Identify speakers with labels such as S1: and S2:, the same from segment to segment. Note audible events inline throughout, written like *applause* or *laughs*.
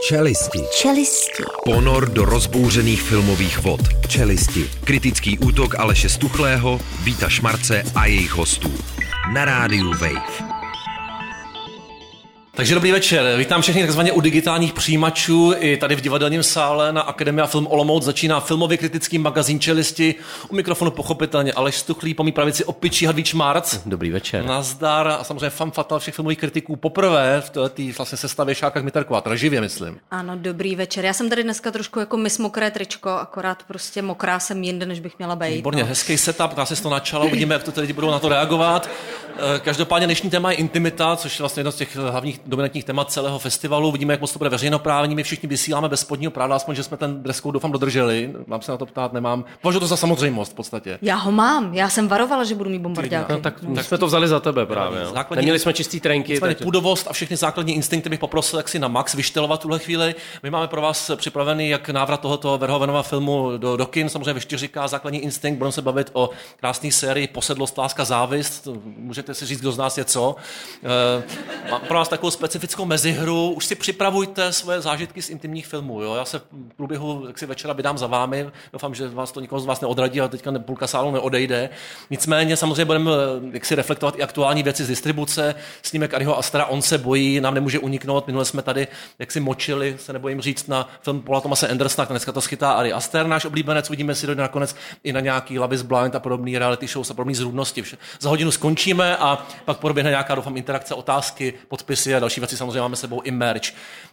S1: Čelisti.
S2: Čelisti.
S1: Ponor do rozbouřených filmových vod. Čelisti. Kritický útok Aleše Stuchlého, Víta Šmarce a jejich hostů. Na rádiu Wave.
S3: Takže dobrý večer. Vítám všechny takzvaně u digitálních přijímačů. I tady v divadelním sále na Akademia Film Olomouc začíná filmově kritický magazín Čelisti. U mikrofonu pochopitelně Aleš Stuchlý, po mý pravici opičí Hadvíč Marc.
S4: Dobrý večer.
S3: Nazdar a samozřejmě fan fatal všech filmových kritiků poprvé v této vlastně sestavě Šáka Kmiterková, teda živě myslím.
S2: Ano, dobrý večer. Já jsem tady dneska trošku jako mis mokré tričko, akorát prostě mokrá jsem jinde, než bych měla být.
S3: Výborně, no. hezký setup, dá se to načalo, uvidíme, jak to ty lidi budou na to reagovat. Eh, každopádně dnešní téma je intimita, což je vlastně jedno z těch hlavních dominantních témat celého festivalu. Vidíme, jak moc to bude veřejnoprávní. My všichni vysíláme bez spodního práva, aspoň, že jsme ten dress code doufám dodrželi. Mám se na to ptát, nemám. Považuji to za samozřejmost v podstatě.
S2: Já ho mám. Já jsem varovala, že budu mít bombardáky.
S4: No, tak, tak jsme to vzali za tebe právě. No. Základní, Neměli jsme čistý trenky.
S3: Tak... Půdovost a všechny základní instinkty bych poprosil, jak si na max vyštelovat tuhle chvíli. My máme pro vás připravený jak návrat tohoto Verhovenova filmu do, do kin, samozřejmě ve říká základní instinkt. Budeme se bavit o krásné sérii Posedlost, láska, závist. Můžete si říct, kdo z nás je co. E, mám pro vás takovou specifickou mezihru. Už si připravujte svoje zážitky z intimních filmů. Jo? Já se v průběhu jak si večera vydám za vámi. Doufám, že vás to nikoho z vás neodradí a teďka půlka sálu neodejde. Nicméně samozřejmě budeme jak si reflektovat i aktuální věci z distribuce. Snímek Ariho Astra, on se bojí, nám nemůže uniknout. Minule jsme tady jak si močili, se nebojím říct, na film Paula Thomase Andersona, dneska to schytá Ari Aster, náš oblíbenec. Uvidíme si dojde nakonec i na nějaký Love is Blind a podobný reality show a podobný zrůdnosti. Za hodinu skončíme a pak proběhne nějaká, doufám, interakce, otázky, podpisy a další věci. Samozřejmě máme sebou i merch.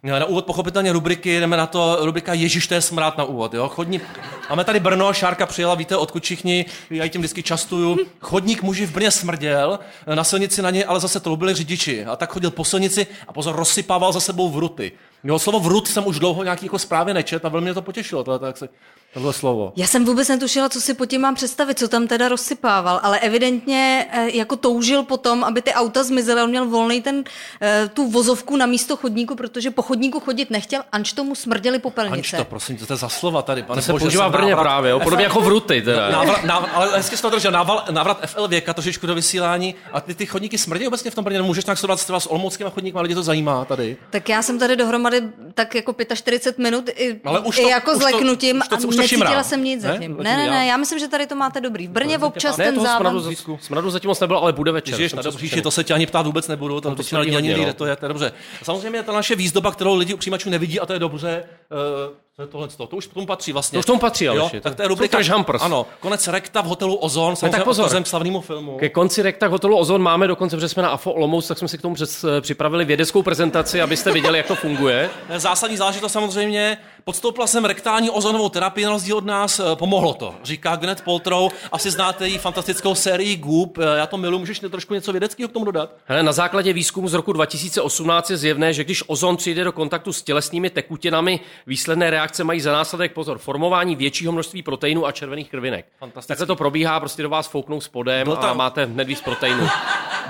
S3: Na úvod pochopitelně rubriky, jdeme na to, rubrika Ježíš, to je smrát na úvod. Jo? Chodní, máme tady Brno, Šárka přijela, víte, odkud všichni, já tím vždycky častuju. Chodník muži v Brně smrděl, na silnici na něj ale zase to byli řidiči. A tak chodil po silnici a pozor, rozsypával za sebou vruty. Jo, slovo vrut jsem už dlouho nějaký jako zprávy nečet a velmi mě to potěšilo. To, tak se, tohle slovo.
S2: Já jsem vůbec netušila, co si po tím mám představit, co tam teda rozsypával, ale evidentně eh, jako toužil potom, aby ty auta zmizely, on měl volný ten, eh, tu vozovku na místo chodníku, protože po chodníku chodit nechtěl, anč tomu smrděli popelnice.
S3: Anč to, prosím, to je za slova tady, pane
S4: to se bože, používá v Brně návrat, právě, jo, podobně jako v Ruty. Teda.
S3: Návrat, návrat, ale hezky to držel, návrat, návrat FL věka, trošičku do vysílání a ty, ty chodníky smrdí obecně v tom Brně, můžeš tak sledovat s olomouckými chodníky, ale lidi to zajímá tady.
S2: Tak já jsem tady dohromady tak jako 45 minut i, ale už to, i jako už zleknutím to, už to, už to, necítila jsem nic ne? zatím. Ne, ne, ne, já myslím, že tady to máte dobrý. V Brně občas ten závan.
S4: Smradu, smradu zatím moc nebylo, ale bude večer.
S3: Ježiš, na příště, to se tě ani ptát vůbec nebudu, to, to, to ani neví, to je, to je dobře. Samozřejmě ta naše výzdoba, kterou lidi u přijímačů nevidí, a to je dobře, uh, co je tohle? To už k tomu patří vlastně.
S4: To už k tomu patří, ale
S3: Tak to je rubrika. Ano, konec rekta v hotelu Ozon, samozřejmě tak pozor. k slavnému filmu.
S4: Ke konci rekta v hotelu Ozon máme dokonce, že jsme na AFO Olomouc, tak jsme si k tomu přes, eh, připravili vědeckou prezentaci, abyste viděli, jak to funguje. *laughs*
S3: Zásadní záležitost samozřejmě. Podstoupila jsem rektální ozonovou terapii na rozdíl od nás, eh, pomohlo to. Říká Gwyneth Paltrow, asi znáte její fantastickou sérii Goop, eh, já to milu, můžeš trošku něco vědeckého k tomu dodat?
S4: Hele, na základě výzkumu z roku 2018 je zjevné, že když ozon přijde do kontaktu s tělesnými tekutinami, výsledné reakce mají za následek pozor, formování většího množství proteinů a červených krvinek. Takhle to probíhá, prostě do vás fouknou spodem tam... a máte hned víc proteinů.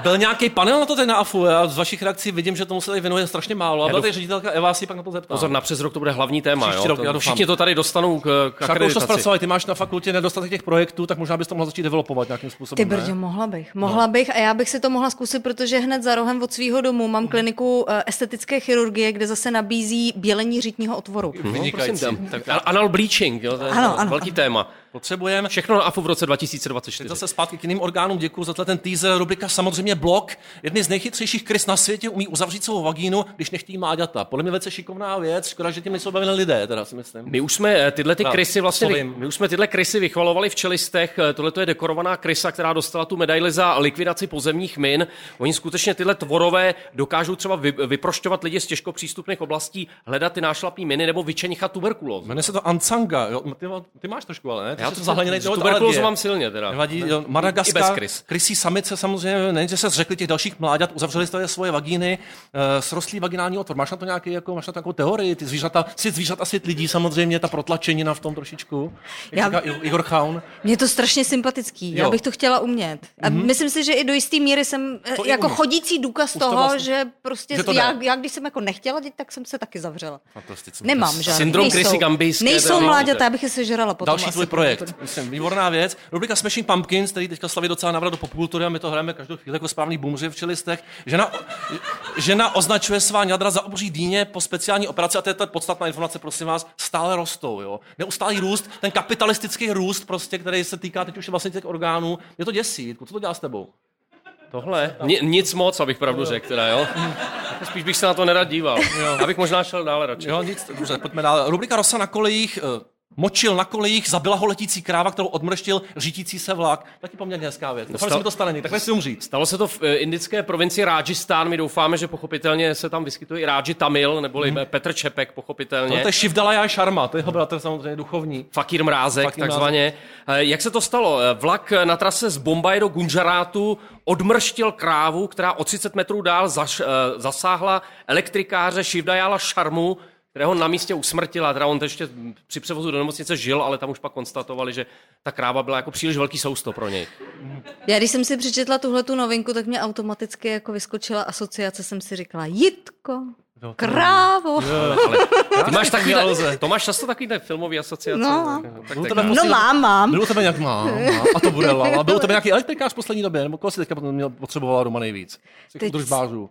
S3: Byl nějaký panel na to teď na AFU, já z vašich reakcí vidím, že tomu se tady věnuje strašně málo. A byla tady ředitelka Eva, si pak na to zeptá.
S4: Pozor, na přes rok to bude hlavní téma. Jo? Rok, to, všichni to tady dostanou k, k
S3: už to zpracovali, ty máš na fakultě nedostatek těch projektů, tak možná bys to mohla začít developovat nějakým způsobem.
S2: Ty brdě, mohla bych. Mohla no. bych a já bych si to mohla zkusit, protože hned za rohem od svého domu mám kliniku eh, estetické chirurgie, kde zase nabízí bělení řitního otvoru.
S4: Vynikající. No, tak, anal bleaching, jo, to je ano, ano, velký téma.
S3: Potřebujeme.
S4: Všechno na AFU v roce 2024. Teď
S3: zase zpátky k jiným orgánům. Děkuji za ten teaser. Rubrika samozřejmě blog. Jedny z nejchytřejších krys na světě umí uzavřít svou vagínu, když nechtějí máďata. Podle mě velice šikovná věc. Škoda, že tím nejsou bavili lidé, teda si myslím.
S4: My už jsme eh, tyhle ty krysy vlastně, my už jsme tyhle krysy vychvalovali v čelistech. Eh, tohle je dekorovaná krysa, která dostala tu medaili za likvidaci pozemních min. Oni skutečně tyhle tvorové dokážou třeba vyprošťovat lidi z těžko přístupných oblastí, hledat ty nášlapní miny nebo vyčenichat tuberkulózu.
S3: Jmenuje se to Ansanga. Jo? Ty, ty, máš trošku, ale ne?
S4: Já to zahleněný toho tuberkulózu mám silně teda.
S3: Nevadí, jo, Madagaskar, krysí samice samozřejmě, nejen, že se zřekli těch dalších mláďat, uzavřeli jste svoje vagíny, uh, srostlý vaginální otvor. Máš na to nějaký, jako, máš na to nějakou teorii? Ty zvířata, svět zvířat a svět lidí samozřejmě, ta protlačenina v tom trošičku. Já, Igor Chaun.
S2: Mě to strašně sympatický, jo. já bych to chtěla umět. A mm-hmm. myslím si, že i do jisté míry jsem eh, to jako chodící důkaz Už toho, to vlastně, že prostě že to já, já, když jsem jako nechtěla dět, tak jsem se taky zavřela. Nemám žádný.
S4: Syndrom Krysy Gambijské.
S2: Nejsou mláďata, abych je sežrala potom.
S3: Další tvůj projekt. Myslím, výborná věc. Rubrika Smashing Pumpkins, který teďka slaví docela návrat do popkultury a my to hrajeme každou chvíli jako správný bumři v čelistech. Žena, žena označuje svá ňadra za obří dýně po speciální operaci, a to je ta podstatná informace, prosím vás, stále rostou. Jo? Neustálý růst, ten kapitalistický růst, prostě, který se týká teď už vlastně těch orgánů, je to děsí. Co to dělá s tebou?
S4: Tohle? Ni, nic moc, abych pravdu řekl, teda, jo? Spíš bych se na to nerad díval. Jo. Já bych možná šel dále radši.
S3: Jo, nic, dobře, pojďme dál. Rubrika Rosa na kolejích. Močil na kolejích, zabila ho letící kráva, kterou odmrštil řítící se vlak. Taky poměrně hezká věc. Doufám, že mi to stane, takhle si umřít.
S4: Stalo se to v eh, indické provincii Rajasthan. My doufáme, že pochopitelně se tam vyskytuje i Raji Tamil, neboli hmm. Petr Čepek, pochopitelně.
S3: To je Shivdalaya Sharma, to je jeho bratr samozřejmě duchovní.
S4: Fakír Mrázek,
S3: Fakír
S4: takzvaně. Eh, Jak se to stalo? Eh, Vlak na trase z Bombaje do Gujarátu odmrštil krávu, která o 30 metrů dál zaš, zasáhla elektrikáře Shivdayala Sharmu, kterého na místě usmrtila. Teda on ještě při převozu do nemocnice žil, ale tam už pak konstatovali, že ta kráva byla jako příliš velký sousto pro něj.
S2: Já když jsem si přečetla tuhle tu novinku, tak mě automaticky jako vyskočila asociace, jsem si říkala, Jitko, krávo.
S4: Ale *laughs* ty máš takový, to máš často takový filmový asociace.
S2: No.
S4: tak, tak, tak,
S2: No
S3: poslední-
S2: mám, mám.
S3: Byl u tebe nějak má, má, a to bude lala. Byl u tebe nějaký elektrikář v poslední době, nebo koho si teďka potom měl, potřebovala doma nejvíc?
S2: Teď,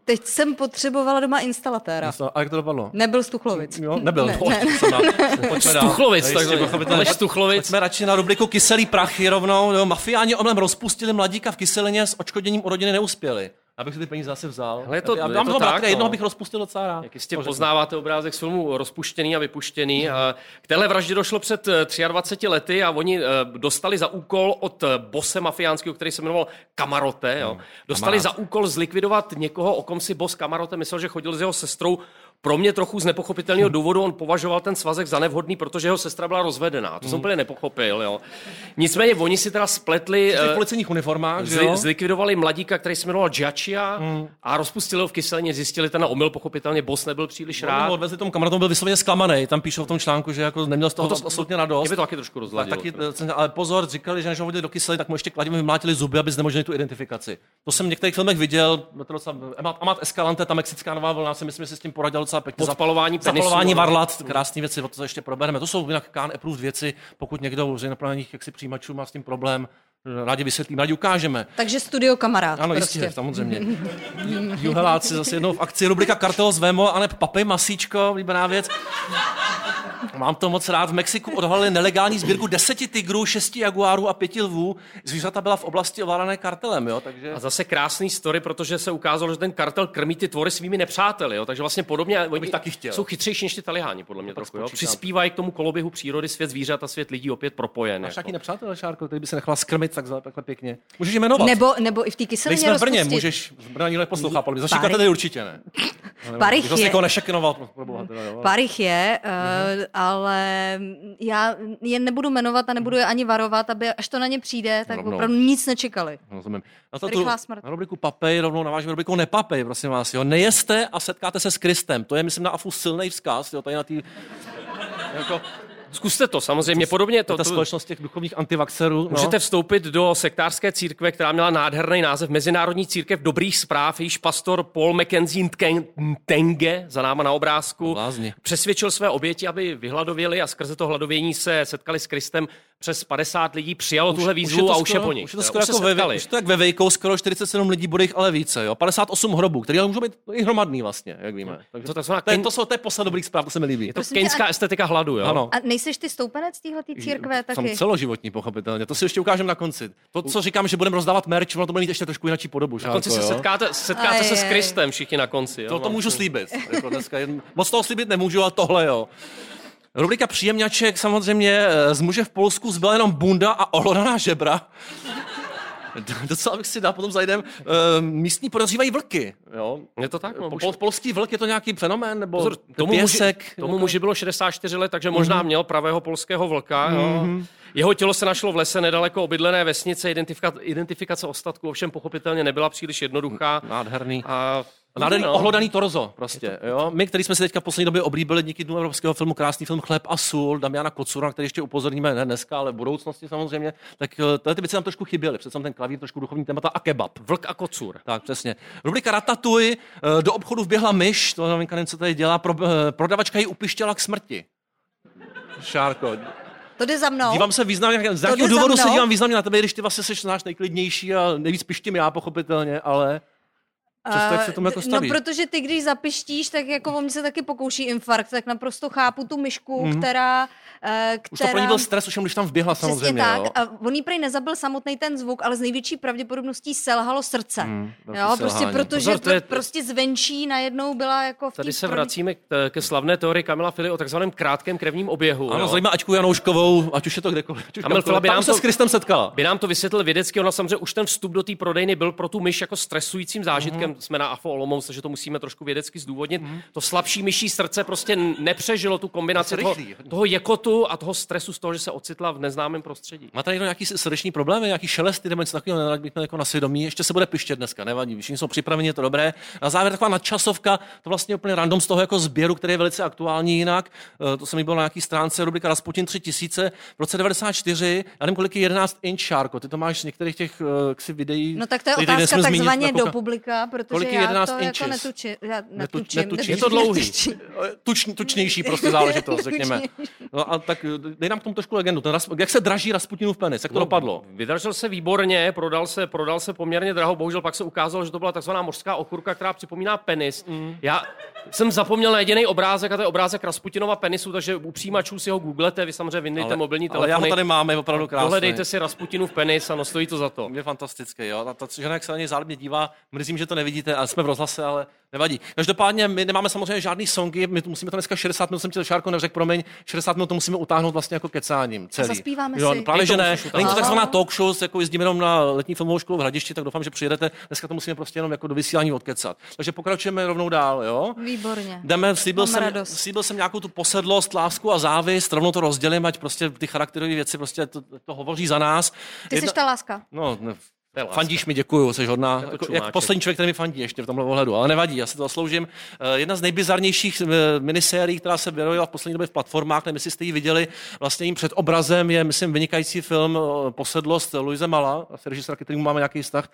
S2: teď jsem potřebovala doma instalatéra.
S3: A jak to dopadlo?
S2: Nebyl z Tuchlovic.
S3: Jo, nebyl.
S2: Ne,
S3: No,
S2: ne.
S3: to *laughs* Pojďme dál.
S4: Stuchlovic,
S3: pochopitelně.
S4: Aleš Stuchlovic.
S3: Pojďme radši na rubriku Kyselý prachy rovnou. Jo, mafiáni omlem rozpustili mladíka v kyselině s očkoděním u rodiny neuspěli. Abych si ty peníze zase vzal.
S4: Ale je to-
S3: já,
S4: je to tak, no.
S3: jednoho bych rozpustil docela rád.
S4: Jak jistě poznáváte obrázek z filmu Rozpuštěný a vypuštěný. A K téhle vraždě došlo před eh, 23 lety a oni eh, dostali za úkol od eh, bose mafiánského, který se jmenoval Kamarote, jo. dostali
S3: kamarád.
S4: za úkol zlikvidovat někoho, o kom si bos Kamarote myslel, že chodil s jeho sestrou. Pro mě trochu z nepochopitelného důvodu on považoval ten svazek za nevhodný, protože jeho sestra byla rozvedená. To jsem úplně nepochopil. Jo. Nicméně oni si teda spletli,
S3: V
S4: eh,
S3: policejních uniformách, že
S4: Zli,
S3: jo?
S4: zlikvidovali mladíka, který se jmenoval Giacchia a rozpustili ho v kyselině, zjistili ten omyl, pochopitelně boss nebyl příliš
S3: Rád.
S4: rád.
S3: Odvezli tomu kamarádu, byl vysloveně zklamaný. Tam píšou v tom článku, že jako neměl z toho
S4: No
S3: to, absolutně radost.
S4: Mě to taky trošku
S3: Tak,
S4: rozladilo.
S3: taky, eh, ale pozor, říkali, že než ho hodili do kysely, tak mu ještě kladivem vymlátili zuby, aby znemožnili tu identifikaci. To jsem v některých filmech viděl, Amat Escalante, ta mexická nová vlna, si myslím, že si s tím poradil docela pěkně.
S4: Podpalování penisů,
S3: Zapalování varlat, krásné věci, o to se ještě probereme. To jsou jinak Khan approved věci, pokud někdo z jinoplánních jaksi přijímačů má s tím problém, rádi vysvětlím, rádi ukážeme.
S2: Takže studio kamarád.
S3: Ano,
S2: prostě.
S3: jistě, samozřejmě. *laughs* Juheláci zase jednou v akci, rubrika Kartel z Vemo, a ne Papej Masíčko, oblíbená věc. Mám to moc rád. V Mexiku odhalili nelegální sbírku deseti tigrů, šesti jaguárů a pěti lvů. Zvířata byla v oblasti ovládané kartelem, jo, takže...
S4: A zase krásný story, protože se ukázalo, že ten kartel krmí ty tvory svými nepřáteli. Jo? Takže vlastně podobně oni
S3: bych taky chtěl.
S4: jsou chytřejší než ty taliháni, podle mě trochu. Jo? Přispívají k tomu koloběhu přírody, svět zvířat a svět lidí opět propojen.
S3: Máš
S4: Jako.
S3: nějaký nepřátel, Šárko, který by se nechala skrmit takhle, takhle pěkně? Můžeš jmenovat.
S2: Nebo, nebo i v té kyselině
S3: Nejsme v Brně, můžeš, z Brna nikdo neposlouchá, podle mě. Za
S2: Pary-
S3: tady určitě ne. *laughs*
S2: Parich je,
S3: někoho nešekinoval, pro- boha, teda, jo.
S2: Parich je, uh, ale já je nebudu jmenovat a nebudu je ani varovat, aby až to na ně přijde, tak
S3: Rovnou.
S2: opravdu nic nečekali.
S3: Rozumím. Na, to,
S2: Rychlá
S3: tu,
S2: smrt.
S3: na rubriku Papej rovnou navážeme rubriku Nepapej, prosím vás. Jo. Nejeste a setkáte se s Kristem. To je, myslím, na AFU silný vzkaz. Jo, tady na té *laughs* jako,
S4: Zkuste to, samozřejmě. Podobně to,
S3: ta
S4: to,
S3: společnost těch duchovních antivaxerů. No.
S4: Můžete vstoupit do sektářské církve, která měla nádherný název Mezinárodní církev dobrých zpráv, jejíž pastor Paul Mackenzie Ntken- Ntenge, za náma na obrázku,
S3: Blázni.
S4: přesvědčil své oběti, aby vyhladověli a skrze to hladovění se setkali s Kristem. Přes 50 lidí přijalo tuhle výzvu a už je po nich.
S3: Už je to skoro
S4: se
S3: jako ve, už to jak ve Vejkou, skoro 47 lidí, bude jich ale více. Jo. 58 hrobů, které ale můžou být i hromadný vlastně, jak víme. Takže
S4: To takzvaná
S3: to, je,
S4: ken-
S3: to, jsou, to je posla dobrých zpráv, to se mi líbí.
S4: Je to
S2: a-
S4: estetika hladu, jo?
S3: Ano.
S2: A nejseš ty stoupenec téhle církve
S3: Jsem
S2: taky?
S3: celoživotní, pochopitelně. To si ještě ukážeme na konci. To, co říkám, že budeme rozdávat merch, ono to bude mít ještě trošku jinou podobu.
S4: Na konci se
S3: jo.
S4: setkáte, setkáte se s. Kristem všichni na konci. Jo?
S3: To, to můžu slíbit. Jako dneska jen, moc toho slíbit nemůžu, ale tohle jo. Rubrika příjemňaček samozřejmě eh, z muže v Polsku zbyla jenom bunda a olodaná žebra. *laughs* Docela bych si dal, potom zajdem. E, místní podezřívají vlky. Jo?
S4: Je to tak? No,
S3: Po, pol, polský vlk je to nějaký fenomén? Nebo
S4: Pozor, tomu, muži,
S3: pěsek?
S4: tomu muži bylo 64 let, takže možná
S3: Mhm.
S4: měl pravého polského vlka. Jo. Jeho tělo se našlo v lese nedaleko obydlené vesnice. Identifikace, identifikace ostatků ovšem pochopitelně nebyla příliš jednoduchá.
S3: Nádherný.
S4: A
S3: Nádherný
S4: no.
S3: ohlodaný torzo, prostě. Jo? My, který jsme si teďka v poslední době oblíbili díky dnu evropského filmu, krásný film Chleb a sůl, Damiana Kocura, na který ještě upozorníme ne dneska, ale v budoucnosti samozřejmě, tak eh, tyhle ty věci nám trošku chyběly. Přece ten klavír, trošku duchovní témata a kebab.
S4: Vlk a kocur.
S3: Tak, přesně. Rubrika Ratatuj, eh, do obchodu vběhla myš, to novinka nevím, co tady dělá, pro, eh, prodavačka ji upištěla k smrti. Šárko.
S2: To jde za mnou.
S3: Dívám se významně, z nějakého důvodu se dívám významně na tebe, když ty vlastně jsi náš nejklidnější a nejvíc pištím já, pochopitelně, ale... Přesto, jak se tomu jako
S2: No,
S3: staví?
S2: protože ty, když zapištíš, tak jako on se taky pokouší infarkt, tak naprosto chápu tu myšku, mm. která... eh,
S3: Už to pro ní byl stres, už když tam vběhla
S2: Přesně
S3: samozřejmě.
S2: tak.
S3: Jo.
S2: A on jí prej nezabil samotný ten zvuk, ale z největší pravděpodobností selhalo srdce.
S3: Velký
S2: jo, prostě
S3: selhání.
S2: protože
S4: Pozor, to je-
S2: prostě zvenčí najednou byla jako v
S4: Tady se
S2: pro-
S4: vracíme k- ke slavné teorii Kamila Fili o takzvaném krátkém krevním oběhu.
S3: Ano,
S4: jo.
S3: zajímá Aťku Janouškovou, ať už je to kdekoliv.
S4: Kamil. Fila by nám
S3: se
S4: to-
S3: s Kristem setkala.
S4: by nám to vysvětlil vědecky, ona samozřejmě už ten vstup do té prodejny byl pro tu myš jako stresujícím zážitkem. Mm-hmm. Jsme na AFO Olomouc, takže to musíme trošku vědecky zdůvodnit. Mm-hmm. To slabší myší srdce prostě nepřežilo tu kombinaci
S3: To
S4: toho, toho jekotu a toho stresu z toho, že se ocitla v neznámém prostředí.
S3: Má tady někdo nějaký srdeční problémy, nějaký šelesty nebo něco takového, nerad bych jako na svědomí. Ještě se bude pištět dneska, nevadí, všichni jsou připraveni, je to dobré. Na závěr taková nadčasovka, to vlastně úplně random z toho jako sběru, který je velice aktuální jinak. Eh, To se mi bylo na nějaký stránce, rubrika Rasputin 3000. V roce 94, já nevím, kolik je 11 inch Šárko, ty to máš z některých těch uh, ksi videí.
S2: No tak to je otázka takzvaně do publika, protože
S3: Kolik je
S2: já
S3: 11
S2: to jako
S3: inches?
S2: netuči, já
S3: Netu-
S2: netučím.
S4: Je to dlouhý.
S2: netučím.
S3: Tuč, tučnější prostě *laughs* záležitost, řekněme. No a tak eh, dej nám k tomu trošku legendu. Ten, jak se draží Rasputinův penis, jak to dopadlo?
S4: Vydržel se výborně, prodal se, prodal se poměrně draho, bohužel pak se ukázalo, že to byla takzvaná mořská okurka, která připomíná penis. Mm. Já jsem zapomněl na jediný obrázek, a to je obrázek Rasputinova penisu, takže u přijímačů si ho googlete, vy samozřejmě vyndejte mobilní
S3: ale já ho
S4: telefony.
S3: tady mám, je opravdu krásný.
S4: Dohledejte si Rasputinův penis, ano, stojí to za to.
S3: Je fantastický, jo. A ta žena, jak se na něj zálibně dívá, mrzím, že to nevidíte, ale jsme v rozhlase, ale nevadí. Každopádně my nemáme samozřejmě žádný songy, my tu musíme to dneska 60 minut, jsem ti to Šárko neřekl, promiň, 60 minut to musíme utáhnout vlastně jako kecáním. Celý.
S2: zaspíváme
S3: jo,
S2: si.
S3: Právě,
S4: Ty to
S3: že ne. Není to takzvaná talk show, jako jezdíme jenom na letní filmovou školu v Hradišti, tak doufám, že přijedete. Dneska to musíme prostě jenom jako do vysílání odkecat. Takže pokračujeme rovnou dál, jo.
S2: Výborně.
S3: Jdeme, slíbil jsem,
S2: radost.
S3: slíbil jsem nějakou tu posedlost, lásku a závist, rovnou to rozdělím, ať prostě ty charakterové věci prostě to, to hovoří za nás.
S2: Ty jsi ta láska.
S3: No, ne. Fandíš mi, děkuju, jsi hodná. Jako, jak
S4: čumáček.
S3: poslední člověk, který mi fandí ještě v tomhle ohledu, ale nevadí, já si to zasloužím. Eh, Jedna z nejbizarnějších eh, minisérií, která se vyrojila v poslední době v platformách, nevím, jestli jste ji viděli, vlastně jím před obrazem je, myslím, vynikající film eh, Posedlost Luise Mala, asi režisér, který máme nějaký vztah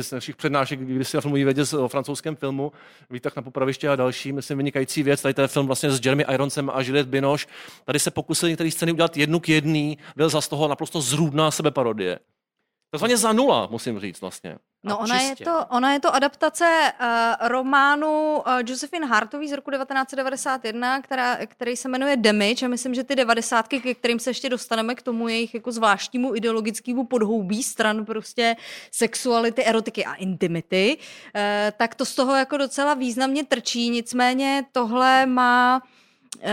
S3: z našich přednášek, když si na filmový vědě o francouzském filmu, výtah na popraviště a další, myslím, vynikající věc. Tady ten film vlastně s Jeremy Ironsem a Juliette Binoche. Tady se pokusili některé scény udělat jednu k jedný, byl za z toho naprosto zrůdná sebeparodie. Takzvaně za nula, musím říct vlastně.
S2: No ona je, to, ona je to adaptace uh, románu uh, Josephine Hartový z roku 1991, která, který se jmenuje Damage a myslím, že ty devadesátky, ke kterým se ještě dostaneme k tomu jejich jako zvláštnímu ideologickému podhoubí stran prostě sexuality, erotiky a intimity, uh, tak to z toho jako docela významně trčí, nicméně tohle má uh,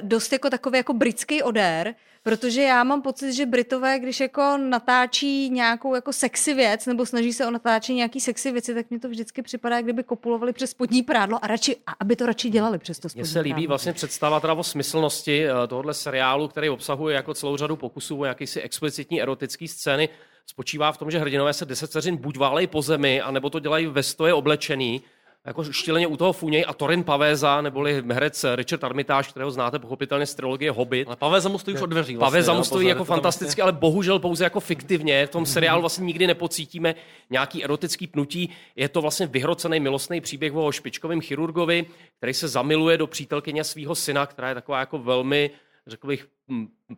S2: dost jako takový jako britský odér, Protože já mám pocit, že Britové, když jako natáčí nějakou jako sexy věc, nebo snaží se o natáčení nějaký sexy věci, tak mi to vždycky připadá, jak kdyby kopulovali přes spodní prádlo a, radši, a aby to radši dělali přes to spodní
S4: Mně se líbí
S2: prádlo.
S4: vlastně představa teda o smyslnosti eh, tohohle seriálu, který obsahuje jako celou řadu pokusů o jakýsi explicitní erotický scény. Spočívá v tom, že hrdinové se 10 vteřin buď válejí po zemi, anebo to dělají ve stoje oblečený, jako štíleně u toho funěj a Torin Pavéza, neboli herec Richard Armitage, kterého znáte pochopitelně z trilogie Hobbit.
S3: Ale Pavel mu stojí už od dveří. Vlastně,
S4: Pavéza mu stojí jako fantasticky, ale bohužel pouze jako fiktivně. V tom seriálu vlastně nikdy nepocítíme nějaký erotický pnutí. Je to vlastně vyhrocený milostný příběh o špičkovém chirurgovi, který se zamiluje do přítelkyně svého syna, která je taková jako velmi, řekl bych,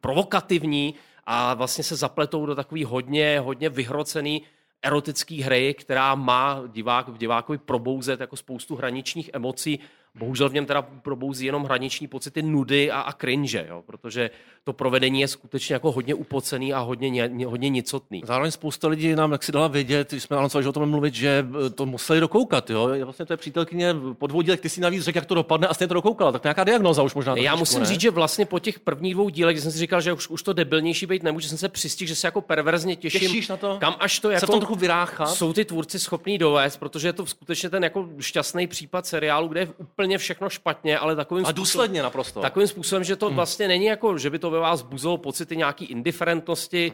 S4: provokativní a vlastně se zapletou do takový hodně, hodně vyhrocený erotický hry, která má divák, v divákovi probouzet jako spoustu hraničních emocí. Bohužel v něm teda probouzí jenom hraniční pocity nudy a, a cringe, jo, protože to provedení je skutečně jako hodně upocený a hodně, ně- hodně nicotný.
S3: Zároveň spousta lidí nám jak si dala vědět, když jsme anoncovali, že o tom mluvit, že eh, to museli dokoukat. Jo? Vlastně to je přítelkyně po dvou dílech, ty si navíc řekl, jak to dopadne a stejně to dokoukala. Tak nějaká diagnoza už možná.
S4: Já musím
S3: ne?
S4: říct, že vlastně po těch prvních dvou dílech, kdy jsem si říkal, že už, už to debilnější být nemůže, jsem se přistihl, že se jako perverzně těším.
S3: Těšíš na to?
S4: Kam až to
S3: se
S4: jako...
S3: v tom trochu vyráchat.
S4: jsou ty tvůrci schopní dovést, protože je to skutečně ten jako šťastný případ seriálu, kde je úplně všechno špatně, ale takovým
S3: A
S4: způsobem,
S3: důsledně naprosto.
S4: takovým způsobem, že to
S3: Hmm.
S4: vlastně není jako, že by to ve vás buzilo pocity nějaký indiferentnosti,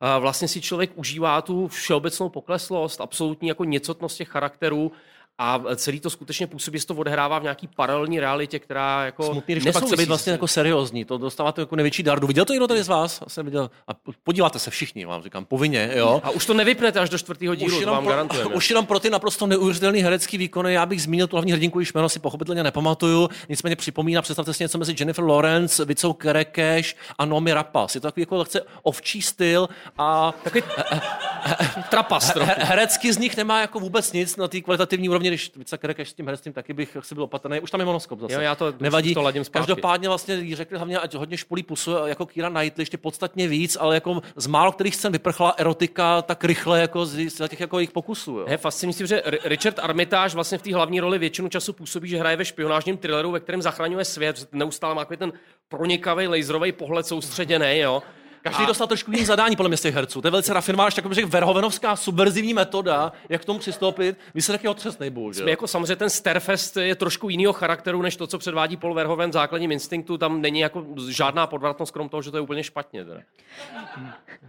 S4: a vlastně si člověk užívá tu všeobecnou pokleslost, absolutní jako nicotnost těch charakterů a celý to skutečně působí, že to odehrává v nějaký paralelní realitě, která jako
S3: Smutný, když to pak chce být vlastně jako seriózní, to dostáváte jako největší dardu. Viděl to někdo tady z vás? Jsem viděl. A podíváte se všichni, vám říkám, povinně, jo.
S4: A už to nevypnete až do čtvrtého dílu, už to vám
S3: pro,
S4: garantujeme.
S3: Už jenom pro ty naprosto neuvěřitelný herecký výkony, já bych zmínil tu hlavní hrdinku, již jméno si pochopitelně nepamatuju, nicméně připomíná, představte si něco mezi Jennifer Lawrence, Vicou Kerekeš a Nomi Rapas. Je to takový jako lehce ovčí styl a
S4: takový trapas.
S3: Herecky z nich nemá jako vůbec nic na té kvalitativní úrovni, když Vica Kerekeš s tím herectvím taky bych si byl opatrný. Už tam je monoskop zase.
S4: Jo, já to
S3: nevadí.
S4: To ladím
S3: Každopádně vlastně jí řekli hlavně, ať hodně špulí pusu, jako Kira Knightley, ještě podstatně víc, ale jako z málo kterých scén vyprchla erotika tak rychle jako z, z těch jako jejich pokusů. Jo.
S4: Je fascinující, že Richard Armitage vlastně v té hlavní roli většinu času působí, že hraje ve špionážním thrilleru, ve kterém zachraňuje svět, neustále má ten pronikavý laserový pohled soustředěný, jo.
S3: Každý a... dostal trošku jiný zadání podle mě z těch herců. To je velice rafinovaná, až taková verhovenovská subverzivní metoda, jak k tomu přistoupit. Výsledek je otřesný, bohužel.
S4: Jako samozřejmě ten Starfest je trošku jiného charakteru, než to, co předvádí Paul Verhoeven v základním instinktu. Tam není jako žádná podvratnost, krom toho, že to je úplně špatně. Teda.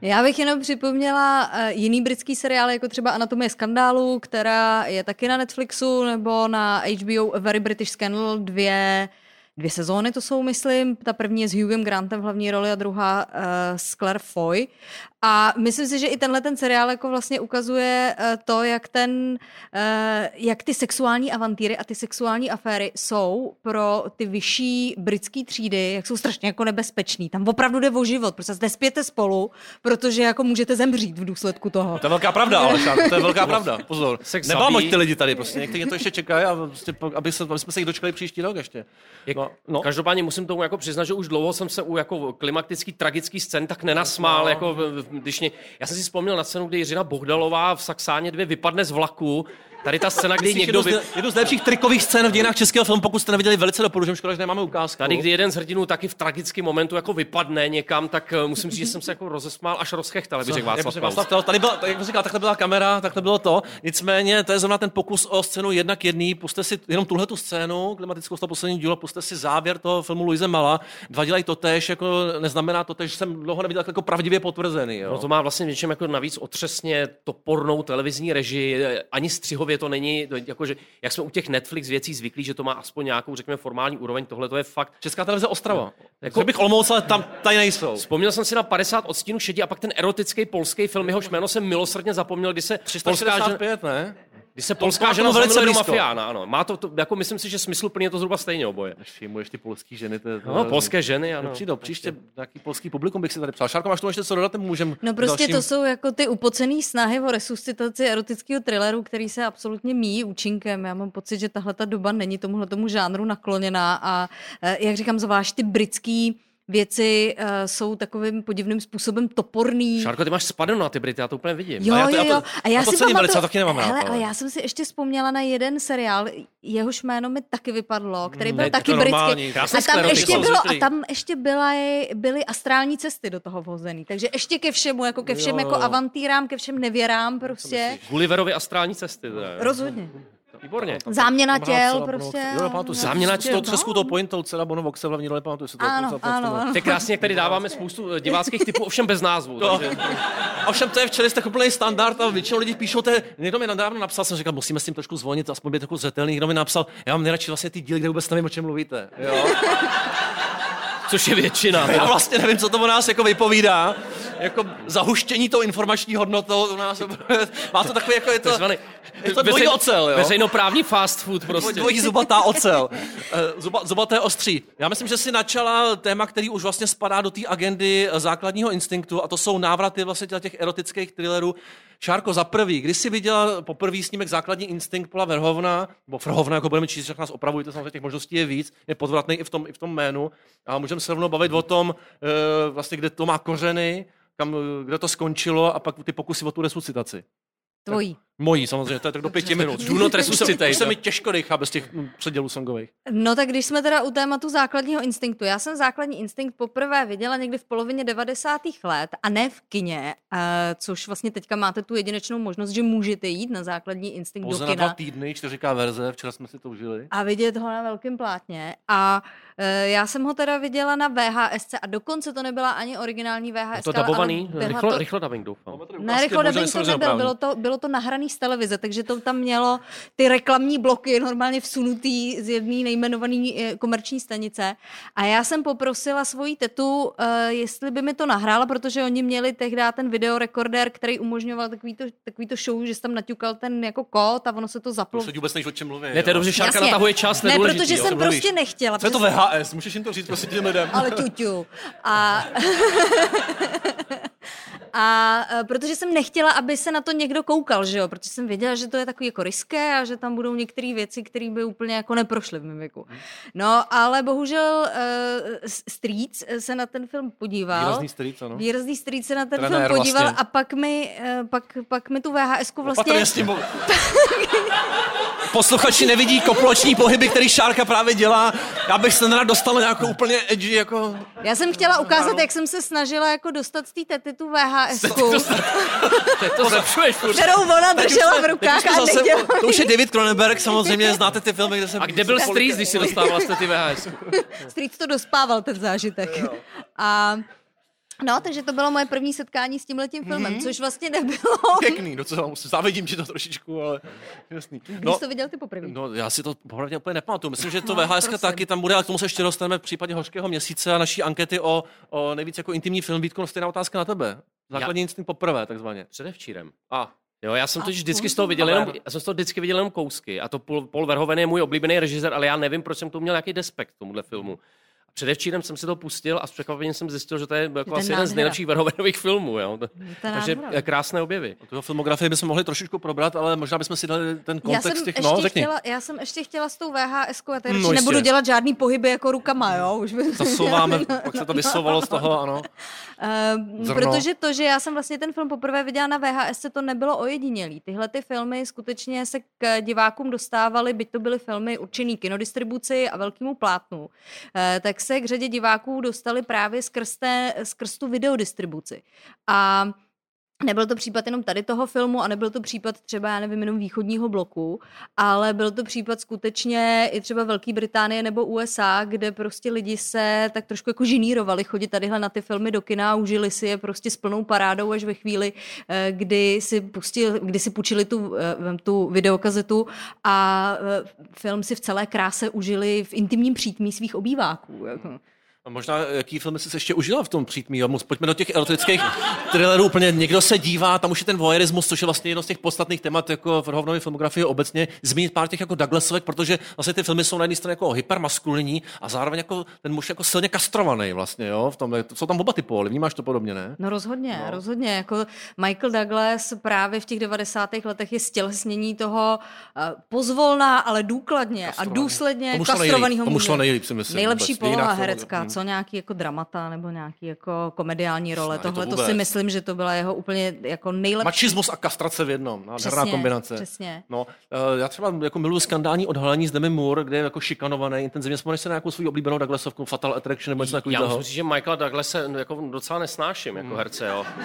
S2: Já bych jenom připomněla uh, jiný britský seriál, jako třeba Anatomie skandálu, která je taky na Netflixu, nebo na HBO A Very British Scandal 2 dvě sezóny to jsou, myslím. Ta první je s Hughem Grantem v hlavní roli a druhá uh, s Claire Foy. A myslím si, že i tenhle ten seriál jako vlastně ukazuje uh, to, jak ten, uh, jak ty sexuální avantýry a ty sexuální aféry jsou pro ty vyšší britské třídy, jak jsou strašně jako nebezpečný. Tam opravdu jde o život, prostě nespěte spolu, protože jako můžete zemřít v důsledku toho.
S3: To je velká pravda, ale to je velká pravda. Pozor. Nebámoť ty lidi tady, prostě někteří to ještě čekají, a prostě, aby, se, aby jsme se jich dočkali příští rok ještě.
S4: No, no. Každopádně musím tomu jako přiznat, že už dlouho jsem se u jako klimatický tragický scén tak nenasmál, no. jako když mě, já jsem si vzpomněl na scénu, kdy Jiřina Bohdalová v Saxáně dvě vypadne z vlaku Tady ta scéna, kdy někdo...
S3: Vy... Jednu z nejlepších trikových scén v dějinách českého filmu, pokud jste neviděli, velice doporučuji, škoda, že nemáme ukázku.
S4: Tady, kdy jeden z hrdinů taky v tragickém momentu jako vypadne někam, tak uh, musím říct, že jsem se jako rozesmál až rozchechtal, bych řekl Václav,
S3: Václav Tady byla, jak říkal, takhle byla kamera, takhle bylo to. Nicméně, to je zrovna ten pokus o scénu jednak jedný. Puste si jenom tuhle tu scénu, klimatickou z toho poslední dílo, puste si závěr toho filmu Luise Mala. Dva dělají to tež, jako neznamená to tež, že jsem dlouho neviděl jako pravdivě potvrzený. Jo.
S4: No to má vlastně něčem jako navíc otřesně topornou televizní režii, ani střihově to není, jakože, jak jsme u těch Netflix věcí zvyklí, že to má aspoň nějakou, řekněme, formální úroveň, tohle to je fakt.
S3: Česká televize Ostrava. No. Jako, bych Olomouc, ale tam tady nejsou.
S4: Vzpomněl jsem si na 50 odstínů šedí a pak ten erotický polský film, jehož jméno jsem milosrdně zapomněl, kdy se
S3: 365, ne?
S4: Když se polská žena velice do mafiána, ano. Má to, to, jako myslím si, že smysluplně je to zhruba stejně oboje.
S3: Všimuješ ty polský ženy. To,
S4: to, no, polské ženy, ano.
S3: Přijdou, příště nějaký polský publikum bych si tady psal. Šárko, máš tomu ještě co dodat, můžem
S2: No prostě dalším... to jsou jako ty upocený snahy o resuscitaci erotického thrilleru, který se absolutně míjí účinkem. Já mám pocit, že tahle ta doba není tomuhle tomu žánru nakloněná a eh, jak říkám, zvlášť ty britský věci uh, jsou takovým podivným způsobem toporný.
S4: Šárko, ty máš spadeno na ty Brity, já to úplně vidím.
S2: Jo,
S3: a já to,
S2: jo, jo.
S3: A já, to si pamatuju, velice, taky nemám
S2: hele, ale já jsem si ještě vzpomněla na jeden seriál, jehož jméno mi taky vypadlo, který byl ne, taky britský. A tam ještě, bylo, a tam ještě byla, byly astrální cesty do toho vhozený. Takže ještě ke všemu, jako ke všem jo, jako avantýrám, ke všem nevěrám prostě.
S4: Gulliverovi astrální cesty. Teda.
S2: Rozhodně.
S4: Výborně.
S2: Záměna těl prostě.
S3: Jo, pamatuju. Záměna těl. S tou třesku, tou pointou, celá Bono Voxe v hlavní roli, pamatuju si to.
S2: Ano, to, ano,
S4: krásně, jak tady dáváme spoustu eh, diváckých typů, ovšem bez názvu.
S3: No. Takže... *laughs* Ovšem to je v čelistech úplný standard a většinou lidí píšou, to někdo mi nedávno napsal, jsem říkal, musíme s tím trošku zvonit, aspoň být trochu zřetelný. Někdo mi napsal, já mám nejradši vlastně ty díly, kde vůbec nevím, o čem mluvíte. Jo? *laughs*
S4: Což je většina.
S3: Já vlastně nevím, co to o nás jako vypovídá jako zahuštění tou informační hodnotou u nás. *laughs* Má to takový, jako je to, je to dvojí ocel, jo?
S4: Veřejnoprávní fast food prostě.
S3: Dvojí zubatá ocel. Eh, zuba, zubaté ostří. Já myslím, že si načala téma, který už vlastně spadá do té agendy základního instinktu a to jsou návraty vlastně těch erotických thrillerů. Šárko, za prvý, když jsi viděla poprvý snímek Základní instinkt Pola Verhovna, nebo Verhovna, jako budeme číst, jak nás opravujte, samozřejmě těch možností je víc, je podvratný i v tom, i v tom jménu. A můžeme se rovnou bavit o tom, eh, vlastně, kde to má kořeny, kam, kde to skončilo a pak ty pokusy o tu resuscitaci.
S2: Tvojí.
S3: Mojí samozřejmě, to je tak do pěti minut.
S4: Do not resuscitate.
S3: Už se mi těžko dechá bez těch předělů songových.
S2: No tak když jsme teda u tématu základního instinktu. Já jsem základní instinkt poprvé viděla někdy v polovině 90. let a ne v kině, uh, což vlastně teďka máte tu jedinečnou možnost, že můžete jít na základní instinkt
S3: Pouze
S2: do kina.
S3: na dva týdny, 4K verze, včera jsme si to užili.
S2: A vidět ho na velkém plátně. A uh, já jsem ho teda viděla na VHS a dokonce to nebyla ani originální VHS.
S4: To dabovaný? Rychlo, to... rychlo dubbing doufám.
S2: Ne, rychlo dubbing to nebyl, bylo to, bylo to nahraný vysílání z televize, takže to tam mělo ty reklamní bloky normálně vsunutý z jedné nejmenované eh, komerční stanice. A já jsem poprosila svoji tetu, uh, jestli by mi to nahrála, protože oni měli tehdy ten videorekordér, který umožňoval takový to, takový to show, že jsi tam naťukal ten jako kód a ono se to zaplo.
S3: To vůbec než o čem mluví.
S4: Ne, to je dobře, Šárka natahuje čas,
S2: Ne, protože jo, jsem prostě nechtěla.
S3: Co je to VHS? Můžeš jim to říct prostě těm lidem.
S2: Ale tuťu. *laughs* A *laughs* A uh, protože jsem nechtěla, aby se na to někdo koukal, že jo, protože jsem věděla, že to je takový jako riské a že tam budou některé věci, které by úplně jako neprošly v mém věku. No, ale bohužel uh, Streets se na ten film podíval.
S3: Výrazný Streets, ano.
S2: Výrazný Streets se na ten Trenér film podíval vlastně. a pak mi, uh, pak, pak mi tu VHS vlastně... No, *laughs*
S3: Posluchači nevidí koploční pohyby, který Šárka právě dělá. Já bych se nerad dostal nějakou úplně edgy, jako...
S2: Já jsem chtěla ukázat, jak jsem se snažila jako dostat z té tety tu VHS. *laughs*
S4: to zlepšuješ
S2: Kterou ona držela v rukách a zase,
S3: To už je David Cronenberg, samozřejmě znáte ty filmy, kde se...
S4: A kde byl Street, když si dostávala z ty VHS?
S2: Street to dospával, ten zážitek. A No, takže to bylo moje první setkání s tímhletím filmem, mm-hmm. což vlastně nebylo.
S3: Pěkný, docela musím, závidím ti to trošičku, ale jasný.
S2: No, Když jsi to viděl ty poprvé?
S3: No, já si to popravdě úplně nepamatuju. Myslím, že to no, VHS taky tam bude, ale k tomu se ještě dostaneme v případě hořkého měsíce a naší ankety o, o nejvíc jako intimní film. Vítko, stejná otázka na tebe. Základní já... instinkt poprvé, takzvaně.
S4: Předevčírem. A. Jo, já jsem to vždycky z toho viděl jenom, já jsem z toho vždycky viděl jenom kousky a to Paul, Paul Verhoeven je můj oblíbený režisér, ale já nevím, proč jsem to měl nějaký despekt tomuhle filmu. Předevčírem jsem si to pustil a s překvapením jsem zjistil, že to je jako asi jeden z nejlepších Verhoevenových filmů. Jo. Takže nádhera. krásné objevy.
S3: O filmografii bychom mohli trošičku probrat, ale možná bychom si dali ten kontext těch,
S2: no, řekni. Chtěla, já jsem ještě chtěla s tou VHS, a tady no, nebudu dělat žádný pohyby jako rukama, jo. Už by...
S3: Zasouváme, *laughs* pak se to vysouvalo z toho, ano. *laughs*
S2: Uh, protože to, že já jsem vlastně ten film poprvé viděla na VHS, to nebylo ojedinělý. Tyhle ty filmy skutečně se k divákům dostávaly, byť to byly filmy určený kinodistribuci a velkému plátnu, uh, tak se k řadě diváků dostali právě skrz, té, skrz tu videodistribuci. A Nebyl to případ jenom tady toho filmu a nebyl to případ třeba, já nevím, jenom východního bloku, ale byl to případ skutečně i třeba Velké Británie nebo USA, kde prostě lidi se tak trošku jako žinírovali chodit tadyhle na ty filmy do kina a užili si je prostě s plnou parádou až ve chvíli, eh, kdy si, pustil, kdy si půjčili tu, eh, tu videokazetu a eh, film si v celé kráse užili v intimním přítmí svých obýváků. Jako.
S3: A možná, jaký filmy jsi ještě užila v tom přítmí? Pojďme do těch erotických thrillerů. Úplně někdo se dívá, tam už je ten voyeurismus, což je vlastně jedno z těch podstatných témat jako v Rovnově filmografii obecně. Zmínit pár těch jako Douglasovek, protože vlastně ty filmy jsou na jedné straně jako hypermaskulinní a zároveň jako ten muž jako silně kastrovaný vlastně, jo? V tom, jsou tam oba ty póly, vnímáš to podobně, ne?
S2: No rozhodně, no. rozhodně. Jako Michael Douglas právě v těch 90. letech je stělesnění toho uh, pozvolná, ale důkladně a důsledně kastrovaného
S3: muže. nejlíp.
S2: Nejlepší poloha herecká, co nějaký jako dramata nebo nějaký jako komediální role. Ne, Tohle to, to si myslím, že to byla jeho úplně jako nejlepší.
S3: Mačismus a kastrace v jednom. Nádherná kombinace.
S2: Přesně.
S3: No, uh, já třeba jako miluji skandální odhalení s Demi Moore, kde je jako šikanovaný intenzivně. Vzpomeneš se na nějakou svou oblíbenou Douglasovku, Fatal Attraction nebo něco takového?
S4: Já musím říct, že Michaela Douglasa jako docela nesnáším jako hmm. herce, jo. *laughs*